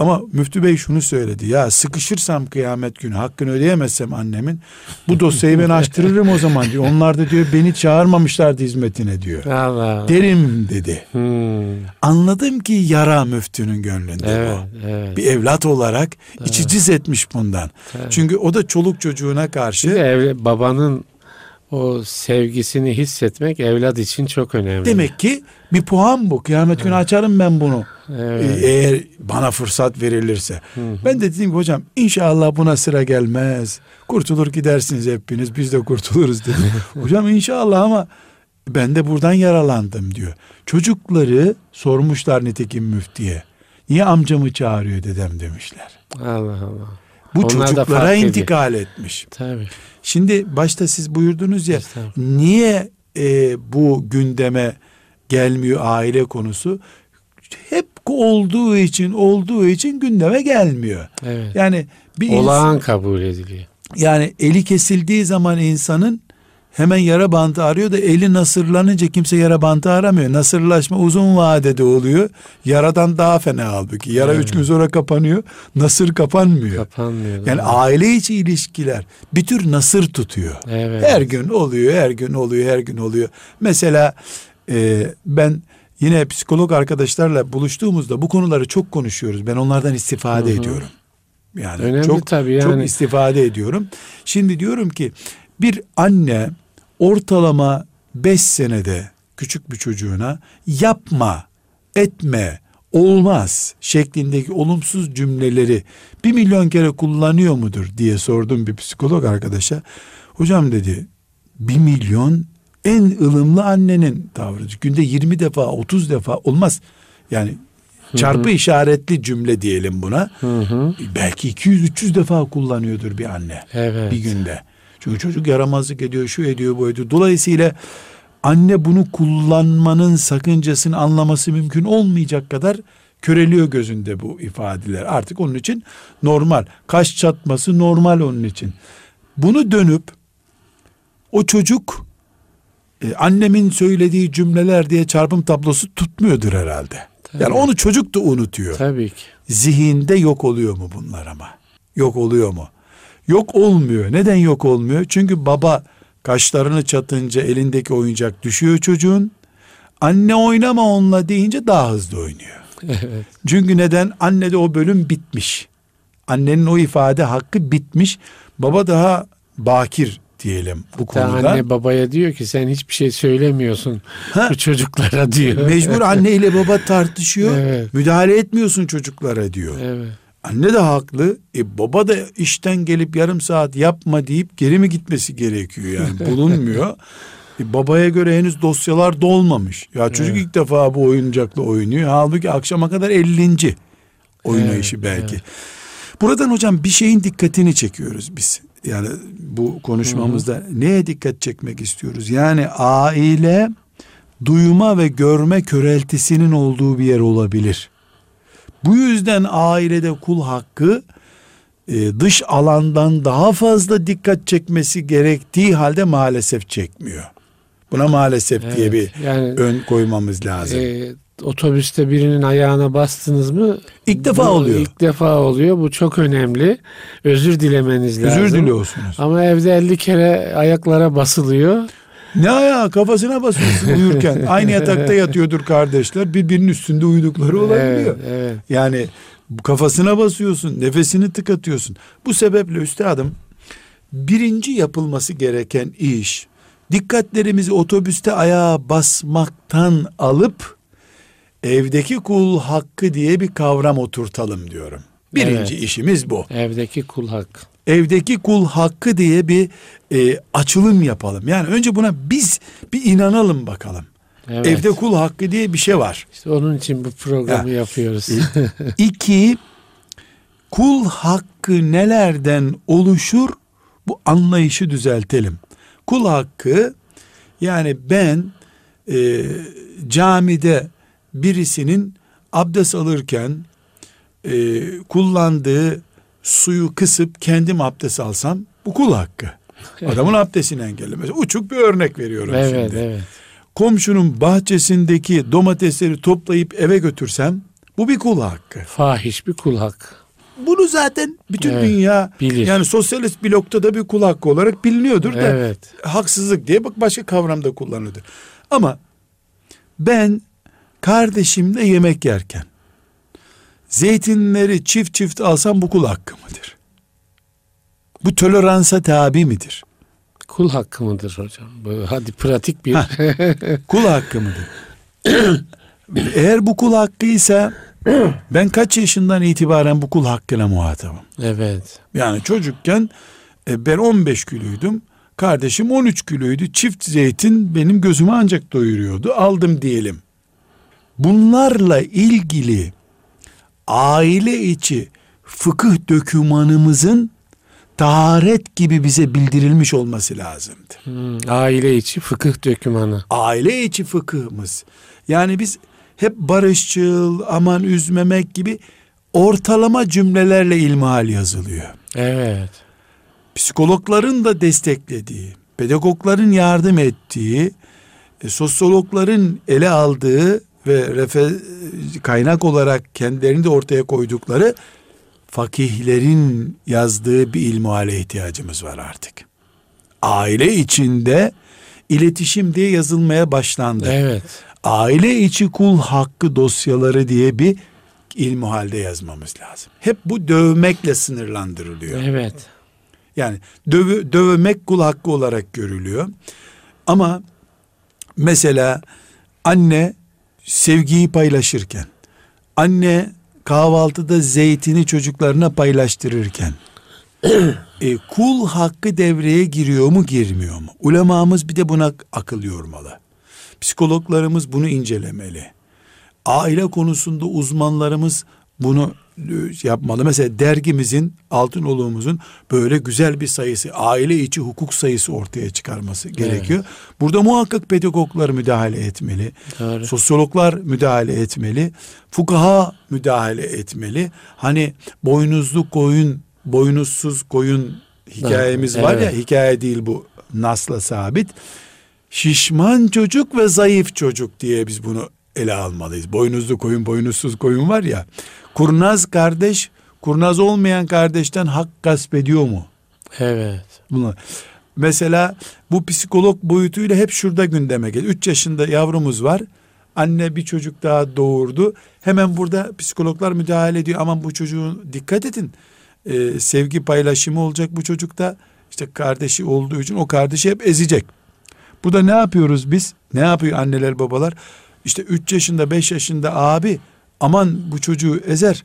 Ama müftü bey şunu söyledi. Ya sıkışırsam kıyamet günü hakkını ödeyemezsem annemin bu dosyayı ben açtırırım o zaman diyor. Onlar da diyor beni çağırmamışlardı hizmetine diyor. Allah Allah. Derim dedi. Hmm, Anladım ki yara müftünün gönlünde Evet. bu. Evet. Bir evlat olarak içi cız etmiş bundan. Tabii. Çünkü o da çoluk çocuğuna karşı evle- babanın o sevgisini hissetmek evlat için çok önemli. demek ki bir puan bu. Kıyamet günü açarım ben bunu. Evet. Ee, eğer bana fırsat verilirse. Hı hı. Ben de dedim ki hocam inşallah buna sıra gelmez. Kurtulur gidersiniz hepiniz biz de kurtuluruz dedim. <laughs> hocam inşallah ama ben de buradan yaralandım diyor. Çocukları sormuşlar nitekim müftiye. Niye amcamı çağırıyor dedem demişler. Allah Allah. Bu Onlar çocuklara fark ediyor. intikal etmiş. Tabii. Şimdi başta siz buyurdunuz ya niye e, bu gündeme gelmiyor aile konusu? Hep olduğu için olduğu için gündeme gelmiyor. Evet. Yani bir Olağan kabul ediliyor. yani eli kesildiği zaman insanın hemen yara bandı arıyor da eli nasırlanınca kimse yara bandı aramıyor. Nasırlaşma uzun vadede oluyor. Yaradan daha fena halbuki. Yara Evet. üç gün sonra kapanıyor. Nasır kapanmıyor. Kapanmıyor. yani aile içi ilişkiler bir tür nasır tutuyor. Evet. Her gün oluyor, her gün oluyor, her gün oluyor. Mesela e, ben yine psikolog arkadaşlarla buluştuğumuzda bu konuları çok konuşuyoruz. Ben onlardan istifade Hı hı. ediyorum. Yani Önemli çok tabii çok yani. istifade ediyorum. Şimdi diyorum ki bir anne ortalama 5 senede küçük bir çocuğuna yapma, etme, olmaz şeklindeki olumsuz cümleleri bir milyon kere kullanıyor mudur diye sordum bir psikolog arkadaşa. Hocam dedi bir milyon en ılımlı annenin tavrı. Günde 20 defa 30 defa olmaz. Yani çarpı işaretli cümle diyelim buna. Hı hı. Belki 200-300 defa kullanıyordur bir anne Evet. bir günde. Çünkü çocuk yaramazlık ediyor, şu ediyor, bu ediyor. Dolayısıyla anne bunu kullanmanın sakıncasını anlaması mümkün olmayacak kadar köreliyor gözünde bu ifadeler. Artık onun için normal. Kaş çatması normal onun için. Bunu dönüp o çocuk e, annemin söylediği cümleler diye çarpım tablosu tutmuyordur herhalde. Yani Tabii. onu çocuk da unutuyor. Tabii ki. Zihinde yok oluyor mu bunlar ama? Yok oluyor mu? Yok olmuyor. Neden yok olmuyor? Çünkü baba kaşlarını çatınca elindeki oyuncak düşüyor çocuğun. Anne oynama onunla deyince daha hızlı oynuyor. Evet. Çünkü neden? Annede o bölüm bitmiş. Annenin o ifade hakkı bitmiş. Baba daha bakir diyelim bu Hatta konuda. anne babaya diyor ki sen hiçbir şey söylemiyorsun Ha. bu çocuklara diyor. Mecbur anne ile baba tartışıyor. Evet. Müdahale etmiyorsun çocuklara diyor. Evet. Anne de haklı. E baba da işten gelip yarım saat yapma deyip geri mi gitmesi gerekiyor yani <laughs> bulunmuyor. E babaya göre henüz dosyalar dolmamış. Ya çocuk Evet. ilk defa bu oyuncakla oynuyor. Halbuki akşama kadar 50. oynayışı Evet, belki. evet. Buradan hocam bir şeyin dikkatini çekiyoruz biz. Yani bu konuşmamızda neye dikkat çekmek istiyoruz? Yani aile duyma ve görme köreltisinin olduğu bir yer olabilir. Bu yüzden ailede kul hakkı e, dış alandan daha fazla dikkat çekmesi gerektiği halde maalesef çekmiyor. Buna maalesef diye bir Evet. yani ön koymamız lazım. e, otobüste birinin ayağına bastınız mı? İlk defa Bu oluyor. İlk defa oluyor. Bu çok önemli. Özür dilemeniz lazım. Özür diliyorsunuz. Ama evde 50 kere ayaklara basılıyor. Ne ayağı kafasına basıyorsun <laughs> uyurken. Aynı yatakta yatıyordur kardeşler. Birbirinin üstünde uyudukları olabiliyor. Evet, evet. Yani kafasına basıyorsun, nefesini tıkatıyorsun. Bu sebeple üstadım birinci yapılması gereken iş dikkatlerimizi otobüste ayağa basmaktan alıp evdeki kul hakkı diye bir kavram oturtalım diyorum. Birinci Evet. işimiz bu. Evdeki kul hakkı. Evdeki kul hakkı diye bir e, açılım yapalım. Yani önce buna biz bir inanalım bakalım. Evet. Evde kul hakkı diye bir şey var. İşte onun için bu programı Ya. yapıyoruz. <laughs> İki, kul hakkı nelerden oluşur? Bu anlayışı düzeltelim. Kul hakkı yani ben e, camide birisinin abdest alırken e, kullandığı suyu kısıp kendim abdest alsam bu kul hakkı. Adamın abdestini engellemesi. Uçuk bir örnek veriyorum evet, şimdi. evet. Komşunun bahçesindeki domatesleri toplayıp eve götürsem bu bir kul hakkı. Fahiş bir kul hakkı. Bunu zaten bütün Evet, dünya bilir. yani sosyalist blokta da bir kul hakkı olarak biliniyordur da Evet. haksızlık diye bak başka kavramda kullanılır. Ama ben kardeşimle yemek yerken zeytinleri çift çift alsam bu kul hakkı mıdır? Bu toleransa tabi midir? Kul hakkı mıdır hocam? Hadi pratik bir. Kul hakkı mıdır? <coughs> Eğer bu kul hakkıysa ben kaç yaşından itibaren bu kul hakkıyla muhatabım? evet. Yani çocukken e, ben 15 kiloydum. Kardeşim 13 kiloydu. Çift zeytin benim gözümü ancak doyuruyordu. Aldım diyelim. Bunlarla ilgili aile içi fıkıh dökümanımızın taharet gibi bize bildirilmiş olması lazımdı. Hmm, aile içi fıkıh dökümanı. Aile içi fıkıhımız. Yani biz hep barışçıl, aman üzmemek gibi ortalama cümlelerle ilmihal yazılıyor. Evet. psikologların da desteklediği, pedagogların yardım ettiği, e, sosyologların ele aldığı ve refe, kaynak olarak kendilerini de ortaya koydukları fakihlerin yazdığı bir ilmuhale ihtiyacımız var artık. Aile içinde iletişim diye yazılmaya başlandı. Evet. Aile içi kul hakkı dosyaları diye bir ilmuhalde yazmamız lazım. Hep bu dövmekle sınırlandırılıyor. Evet. Yani dövü, dövmek kul hakkı olarak görülüyor. Ama mesela anne sevgiyi paylaşırken, anne kahvaltıda zeytini çocuklarına paylaştırırken, <clears throat> e, kul hakkı devreye giriyor mu girmiyor mu? Ulemamız bir de buna akıl yormalı. Psikologlarımız bunu incelemeli. Aile konusunda uzmanlarımız bunu yapmalı. Mesela dergimizin, Altınoluk'umuzun böyle güzel bir sayısı, aile içi hukuk sayısı ortaya çıkarması gerekiyor. Burada muhakkak pedagoglar müdahale etmeli. Doğru. Sosyologlar müdahale etmeli. Fukaha müdahale etmeli. Hani boynuzlu koyun, boynuzsuz koyun hikayemiz var ya, Evet. hikaye değil bu, nasla sabit. Şişman çocuk ve zayıf çocuk diye biz bunu ele almalıyız. Boynuzlu koyun, boynuzsuz koyun var ya. Kurnaz kardeş, kurnaz olmayan kardeşten hak gasp ediyor mu? Evet. Bunlar. Mesela bu psikolog boyutuyla hep şurada gündeme geliyor. 3 yaşında yavrumuz var. Anne bir çocuk daha doğurdu. Hemen burada psikologlar müdahale ediyor. Aman bu çocuğun dikkat edin. e, sevgi paylaşımı olacak bu çocukta. İşte kardeşi olduğu için o kardeşi hep ezecek. Bu da ne yapıyoruz biz? Ne yapıyor anneler babalar? İşte 3 yaşında 5 yaşında abi aman bu çocuğu ezer.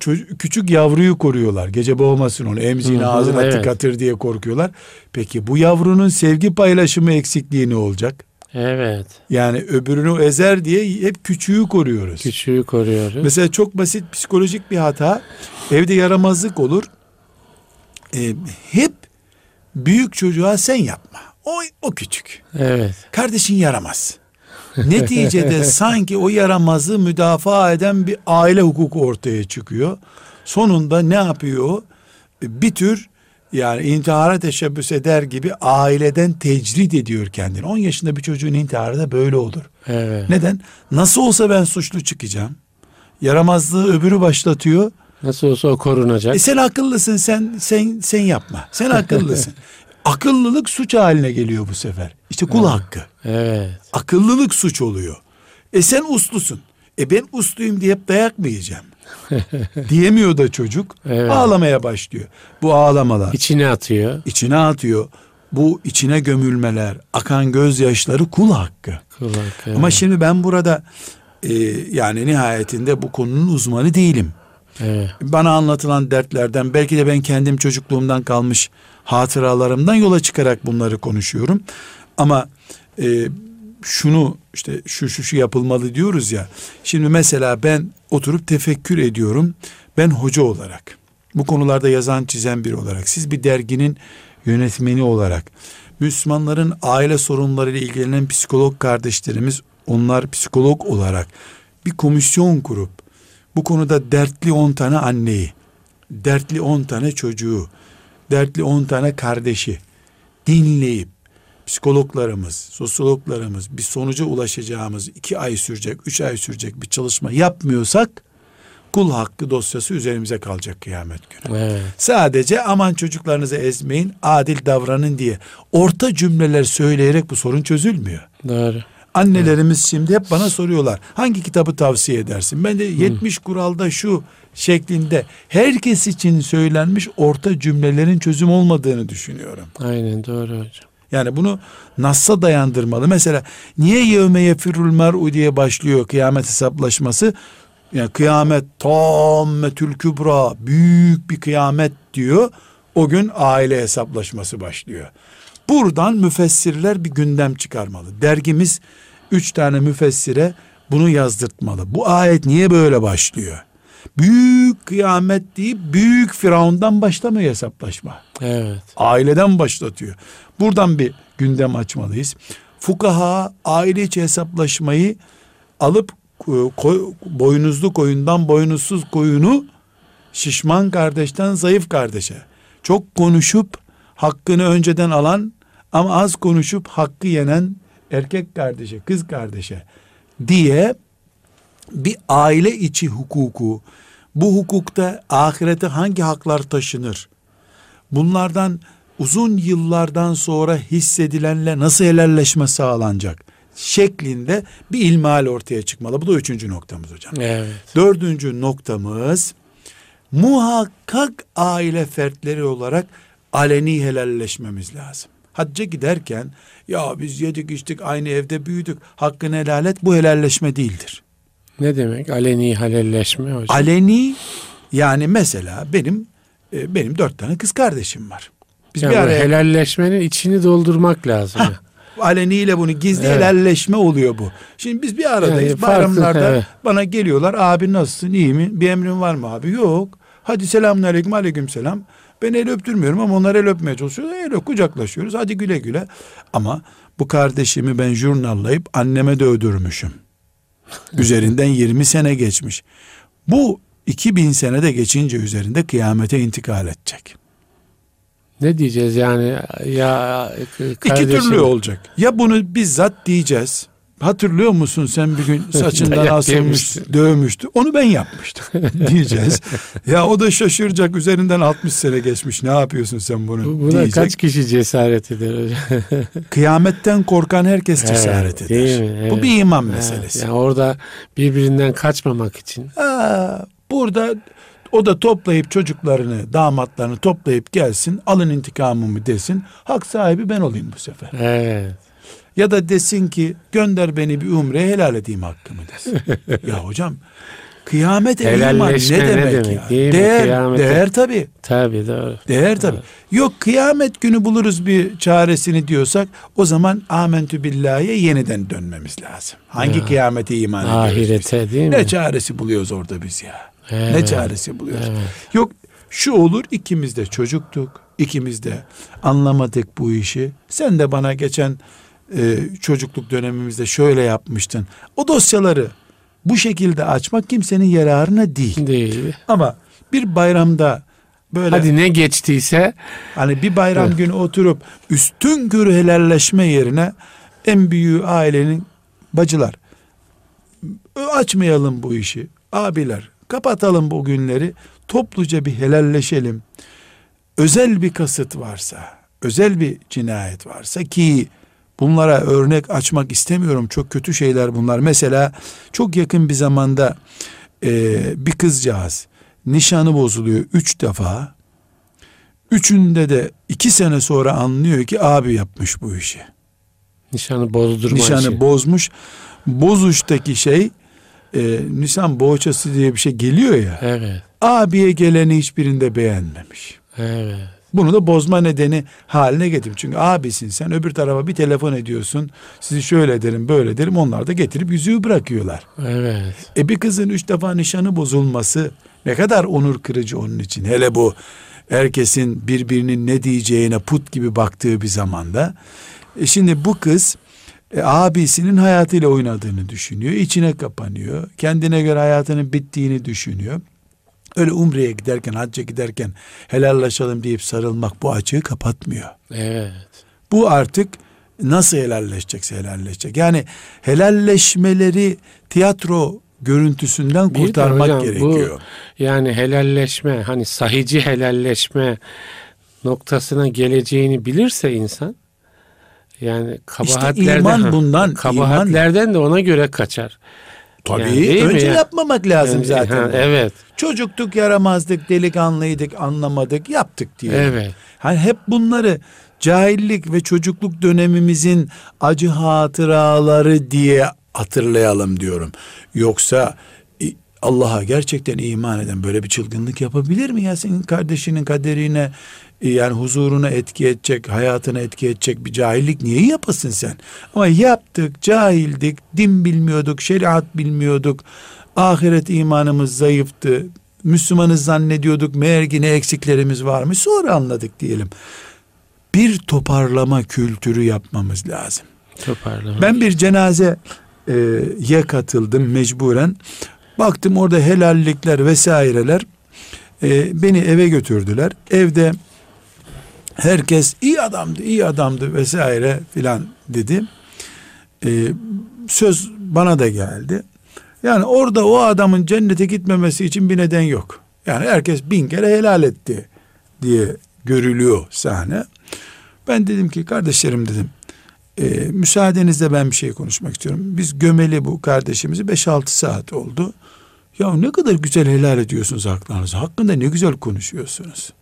Çocuk, küçük yavruyu koruyorlar. Gece boğmasın onu. Emziğini ağzına evet. tıkatır diye korkuyorlar. Peki bu yavrunun sevgi paylaşımı eksikliği ne olacak? Evet. Yani öbürünü ezer diye hep küçüğü koruyoruz. Küçüğü koruyoruz. Mesela çok basit psikolojik bir hata. Evde yaramazlık olur. Ee, hep büyük çocuğa sen yapma. O, o küçük. Evet. Kardeşin yaramaz. <laughs> Neticede sanki o yaramazı müdafaa eden bir aile hukuku ortaya çıkıyor. Sonunda ne yapıyor? Bir tür yani intihara teşebbüs eder gibi aileden tecrit ediyor kendini. 10 yaşında bir çocuğun intiharı da böyle olur. Evet. Neden? Nasıl olsa ben suçlu çıkacağım. Yaramazlığı öbürü başlatıyor. Nasıl olsa o korunacak. E sen akıllısın sen sen sen yapma. Sen akıllısın. <laughs> Akıllılık suç haline geliyor bu sefer. İşte kul hakkı. Evet. Akıllılık suç oluyor. E sen uslusun. E ben usluyum diye hep dayak mı yiyeceğim? <laughs> Diyemiyor da çocuk. Evet. Ağlamaya başlıyor. Bu ağlamalar İçine atıyor. içine atıyor. Bu içine gömülmeler, akan gözyaşları kul hakkı. Kulak. evet. Ama şimdi ben burada e, yani nihayetinde bu konunun uzmanı değilim. Evet. Bana anlatılan dertlerden belki de ben kendim çocukluğumdan kalmış hatıralarımdan yola çıkarak bunları konuşuyorum. Ama e, şunu işte şu şu şu yapılmalı diyoruz ya. Şimdi mesela ben oturup tefekkür ediyorum. Ben hoca olarak bu konularda yazan çizen biri olarak siz bir derginin yönetmeni olarak Müslümanların aile sorunlarıyla ilgilenen psikolog kardeşlerimiz onlar psikolog olarak bir komisyon kurup bu konuda dertli 10 tane anneyi, dertli 10 tane çocuğu, dertli 10 tane kardeşi dinleyip psikologlarımız, sosyologlarımız bir sonuca ulaşacağımız iki ay sürecek, üç ay sürecek bir çalışma yapmıyorsak kul hakkı dosyası üzerimize kalacak kıyamet günü. Evet. Sadece aman çocuklarınızı ezmeyin, adil davranın diye orta cümleler söyleyerek bu sorun çözülmüyor. Doğru. Annelerimiz şimdi hep bana soruyorlar. Hangi kitabı tavsiye edersin? Ben de 70 kuralda şu şeklinde herkes için söylenmiş orta cümlelerin çözüm olmadığını düşünüyorum. Aynen doğru hocam. Yani bunu Nas'a dayandırmalı. Mesela niye yevme yefirul mer'u diye başlıyor kıyamet hesaplaşması? Yani kıyamet tammetül kübra büyük bir kıyamet diyor. O gün aile hesaplaşması başlıyor. Buradan müfessirler bir gündem çıkarmalı. Dergimiz üç tane müfessire bunu yazdırtmalı. Bu ayet niye böyle başlıyor? Büyük kıyamet deyip büyük firavundan başlamıyor hesaplaşma Evet. aileden başlatıyor. Buradan bir gündem açmalıyız. Fukaha aile içi hesaplaşmayı alıp e, koy- boynuzlu koyundan boynuzsuz koyunu şişman kardeşten zayıf kardeşe çok konuşup hakkını önceden alan ama az konuşup hakkı yenen erkek kardeşe kız kardeşe diye bir aile içi hukuku bu hukukta ahirete hangi haklar taşınır bunlardan uzun yıllardan sonra hissedilenle nasıl helalleşme sağlanacak şeklinde bir ilmihal ortaya çıkmalı. Bu da üçüncü noktamız hocam. Evet. Dördüncü noktamız muhakkak aile fertleri olarak aleni helalleşmemiz lazım. Hacca giderken ya biz yedik içtik aynı evde büyüdük hakkını helal et bu helalleşme değildir. Ne demek? Aleni halelleşme hocam. Aleni yani mesela benim e, benim dört tane kız kardeşim var. Biz yani bir araya helalleşmenin içini doldurmak lazım. Hah, aleniyle bunu gizli Evet. helalleşme oluyor bu. Şimdi biz bir aradayız. Yani farklı, Bayramlarda evet. bana geliyorlar. Abi nasılsın? iyi mi? Bir emrin var mı abi? Yok. Hadi selamun aleyküm aleyküm selam. Ben el öptürmüyorum ama onlar el öpmeye çalışıyor. El öp, kucaklaşıyoruz. Hadi güle güle. Ama bu kardeşimi ben jurnallayıp anneme de öldürmüşüm. <laughs> Üzerinden 20 sene geçmiş. Bu 2000 senede geçince üzerinde kıyamete intikal edecek. Ne diyeceğiz yani ya İki kardeşim, türlü olacak. Ya bunu bizzat diyeceğiz. Hatırlıyor musun sen bir gün saçından asılmış, dövmüştü. Onu ben yapmıştım <laughs> diyeceğiz. ya o da şaşıracak. Üzerinden 60 sene geçmiş. Ne yapıyorsun sen bunu Bu- Buna diyecek. kaç kişi cesaret eder hocam? <laughs> Kıyametten korkan herkes Evet, cesaret eder. değil mi? Bu Evet. bir iman Evet, meselesi. yani orada birbirinden kaçmamak için. Aa, burada O da toplayıp çocuklarını, damatlarını toplayıp gelsin, alın intikamımı desin. Hak sahibi ben olayım bu sefer. Evet. Ya da desin ki gönder beni bir umreye helal edeyim hakkımı desin. <laughs> ya hocam kıyamet iman ne ne demek, demek, ya? Değer, Kıyamete- değer tabii. Tabii doğru. Değer tabii. Yok kıyamet günü buluruz bir çaresini diyorsak o zaman amentü billahi'ye yeniden dönmemiz lazım. Hangi Ya. kıyamete iman ediyoruz biz? Ahirete değil mi? Ne çaresi buluyoruz orada biz ya? Ne Evet. çaresi buluyoruz? Evet. Yok şu olur ikimiz de çocuktuk. ikimiz de anlamadık bu işi. Sen de bana geçen e, çocukluk dönemimizde şöyle yapmıştın. O dosyaları bu şekilde açmak kimsenin yararına değil. Değil. Ama bir bayramda böyle Hadi ne geçtiyse hani bir bayram Evet. günü oturup üstün körü helalleşme yerine en büyüğü ailenin bacılar açmayalım bu işi. Abiler kapatalım bu günleri. Topluca bir helalleşelim. Özel bir kasıt varsa, özel bir cinayet varsa ki bunlara örnek açmak istemiyorum. Çok kötü şeyler bunlar. Mesela çok yakın bir zamanda e, bir kızcağız nişanı bozuluyor üç defa. Üçünde de iki sene sonra anlıyor ki abi yapmış bu işi. nişanı bozdurma Nişanı işi. bozmuş. Bozuştaki şey e, nisan boğaçası diye bir şey geliyor ya. Evet. Abiye geleni hiçbirinde beğenmemiş. Evet. Bunu da bozma nedeni haline getirdim. Çünkü abisin sen öbür tarafa bir telefon ediyorsun. Sizi şöyle derim böyle derim. Onlar da getirip yüzüğü bırakıyorlar. Evet. E bir kızın üç defa nişanı bozulması ne kadar onur kırıcı onun için. Hele bu herkesin birbirinin ne diyeceğine put gibi baktığı bir zamanda. E şimdi bu kız e, abisinin hayatıyla oynadığını düşünüyor. içine kapanıyor. Kendine göre hayatının bittiğini düşünüyor. Öyle umreye giderken, hacca giderken helallaşalım deyip sarılmak bu açığı kapatmıyor. Evet. Bu artık nasıl helalleşecekse helalleşecek. Yani helalleşmeleri tiyatro görüntüsünden Bir kurtarmak hocam bu- gerekiyor. Yani helalleşme hani sahici helalleşme noktasına geleceğini bilirse insan yani kabahatlerden iman ha, bundan, kabahatlerden de ona göre kaçar. Tabii Yani mi önce ya? yapmamak lazım Yani, zaten. ha, <laughs> evet. Çocuktuk, yaramazdık, delikanlıydık, anlamadık, yaptık diye. Evet. Hani hep bunları cahillik ve çocukluk dönemimizin acı hatıraları diye hatırlayalım diyorum. Yoksa Allah'a gerçekten iman eden böyle bir çılgınlık yapabilir mi ya senin kardeşinin kaderine yani huzuruna etki edecek, hayatına etki edecek bir cahillik niye yapasın sen? Ama yaptık, cahildik, din bilmiyorduk, şeriat bilmiyorduk, ahiret imanımız zayıftı, Müslümanız zannediyorduk, meğer ki ne eksiklerimiz varmış, sonra anladık diyelim. Bir toparlama kültürü yapmamız lazım. Toparlama. Ben bir cenazeye ye katıldım mecburen. Baktım orada helallikler vesaireler. E, beni eve götürdüler. Evde herkes iyi adamdı, iyi adamdı vesaire filan dedi. E, söz bana da geldi. Yani orada o adamın cennete gitmemesi için bir neden yok. Yani herkes bin kere helal etti diye görülüyor sahne. Ben dedim ki kardeşlerim dedim e, müsaadenizle ben bir şey konuşmak istiyorum. Biz gömeli bu kardeşimizi 5-6 saat oldu. Ya ne kadar güzel helal ediyorsunuz haklarınızı. Hakkında ne güzel konuşuyorsunuz.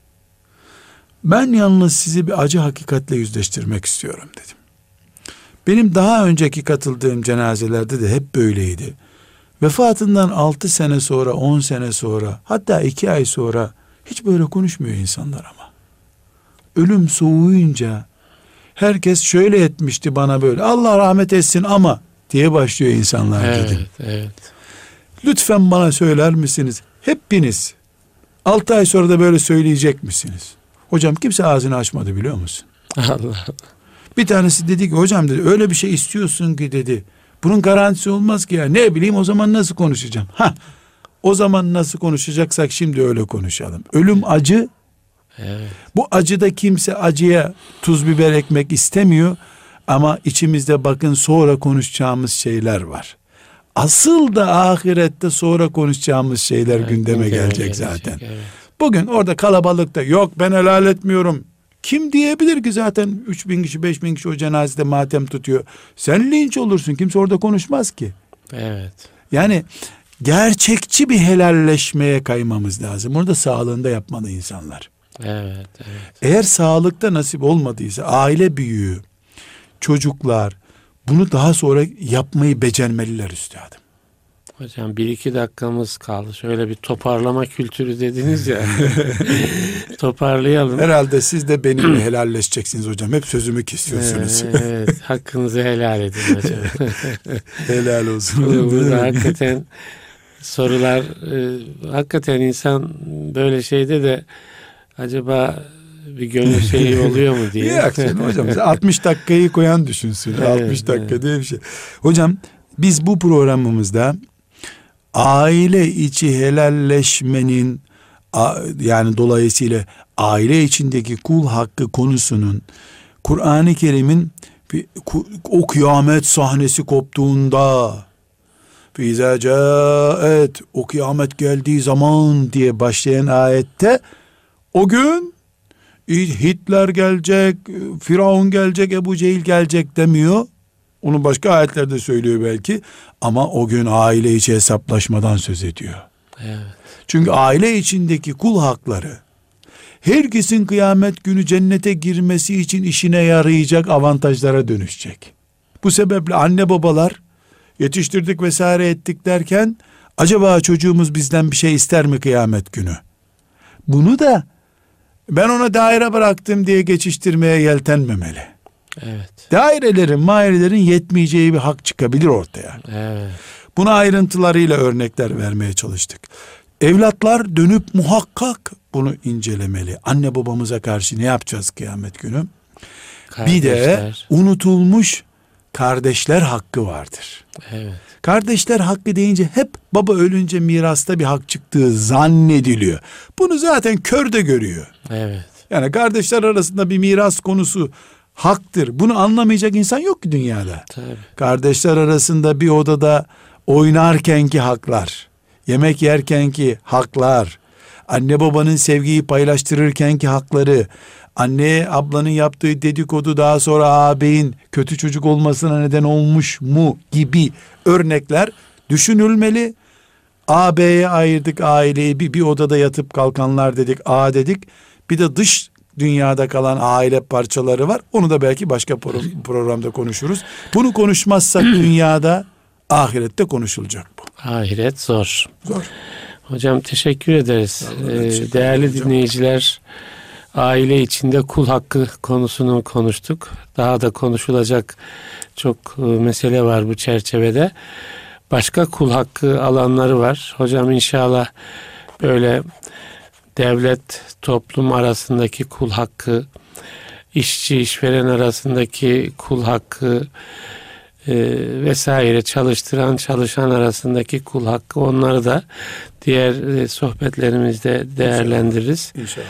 Ben yalnız sizi bir acı hakikatle yüzleştirmek istiyorum dedim. Benim daha önceki katıldığım cenazelerde de hep böyleydi. Vefatından 6 sene sonra, 10 sene sonra, hatta 2 ay sonra hiç böyle konuşmuyor insanlar ama. Ölüm soğuyunca herkes şöyle etmişti bana böyle. Allah rahmet etsin ama diye başlıyor insanlar dedim. Evet, evet. Lütfen bana söyler misiniz? Hepiniz 6 ay sonra da böyle söyleyecek misiniz? Hocam kimse ağzını açmadı biliyor musun? Allah. Bir tanesi dedi ki hocam dedi öyle bir şey istiyorsun ki dedi. Bunun garantisi olmaz ki ya. Ne bileyim o zaman nasıl konuşacağım? Ha. O zaman nasıl konuşacaksak şimdi öyle konuşalım. Ölüm acı. Evet. Bu acıda kimse acıya tuz biber ekmek istemiyor. Ama içimizde bakın sonra konuşacağımız şeyler var. Asıl da ahirette sonra konuşacağımız şeyler Evet, gündeme gelecek, zaten. Evet. Bugün orada kalabalıkta yok ben helal etmiyorum. Kim diyebilir ki zaten 3 bin kişi 5 bin kişi o cenazede matem tutuyor. Sen linç olursun kimse orada konuşmaz ki. Evet. Yani gerçekçi bir helalleşmeye kaymamız lazım. Bunu da sağlığında yapmalı insanlar. Evet, evet. Eğer sağlıkta nasip olmadıysa aile büyüğü, çocuklar bunu daha sonra yapmayı becermeliler üstadım. Hocam bir iki dakikamız kaldı. Şöyle bir toparlama kültürü dediniz ya. <laughs> Toparlayalım. Herhalde siz de benimle <clears throat> helalleşeceksiniz hocam. Hep sözümü kesiyorsunuz. Evet, <laughs> hakkınızı helal edin hocam. <laughs> helal olsun. Bu- Burada hakikaten sorular e, hakikaten insan böyle şeyde de acaba bir gönül şeyi oluyor mu diye. Yok canım hocam. 60 dakikayı koyan düşünsün. Evet, 60 dakika evet. diye bir şey. Hocam biz bu programımızda aile içi helalleşmenin yani dolayısıyla aile içindeki kul hakkı konusunun Kur'an-ı Kerim'in o kıyamet sahnesi koptuğunda Fize caet o kıyamet geldiği zaman diye başlayan ayette o gün Hitler gelecek, Firavun gelecek, Ebu Cehil gelecek demiyor. Onu başka ayetlerde söylüyor belki. Ama o gün aile içi hesaplaşmadan söz ediyor. Evet. Çünkü aile içindeki kul hakları herkesin kıyamet günü cennete girmesi için işine yarayacak avantajlara dönüşecek. Bu sebeple anne babalar yetiştirdik vesaire ettik derken acaba çocuğumuz bizden bir şey ister mi kıyamet günü? Bunu da ben ona daire bıraktım diye geçiştirmeye yeltenmemeli. Evet. Dairelerin, mairelerin yetmeyeceği bir hak çıkabilir ortaya. Evet. Buna ayrıntılarıyla örnekler vermeye çalıştık. Evlatlar dönüp muhakkak bunu incelemeli. Anne babamıza karşı ne yapacağız kıyamet günü? Bir de Kardeşler. unutulmuş kardeşler hakkı vardır. Evet. Kardeşler hakkı deyince hep baba ölünce mirasta bir hak çıktığı zannediliyor. Bunu zaten kör de görüyor. Evet. Yani kardeşler arasında bir miras konusu haktır. Bunu anlamayacak insan yok ki dünyada. Tabii. Kardeşler arasında bir odada oynarkenki haklar, yemek yerkenki haklar, anne babanın sevgiyi paylaştırırkenki hakları, anne ablanın yaptığı dedikodu daha sonra ağabeyin kötü çocuk olmasına neden olmuş mu gibi örnekler düşünülmeli. A, B'ye ayırdık aileyi bir, bir odada yatıp kalkanlar dedik A dedik. Bir de dış dünyada kalan aile parçaları var. Onu da belki başka pro- programda konuşuruz. Bunu konuşmazsak <clears throat> dünyada ahirette konuşulacak bu. Ahiret zor. Zor. Hocam teşekkür ederiz. Ee, değerli hocam. dinleyiciler aile içinde kul hakkı konusunu konuştuk. Daha da konuşulacak çok e, mesele var bu çerçevede. Başka kul hakkı alanları var. Hocam inşallah böyle devlet toplum arasındaki kul hakkı, işçi işveren arasındaki kul hakkı e, vesaire çalıştıran çalışan arasındaki kul hakkı onları da diğer e, sohbetlerimizde değerlendiririz. İnşallah.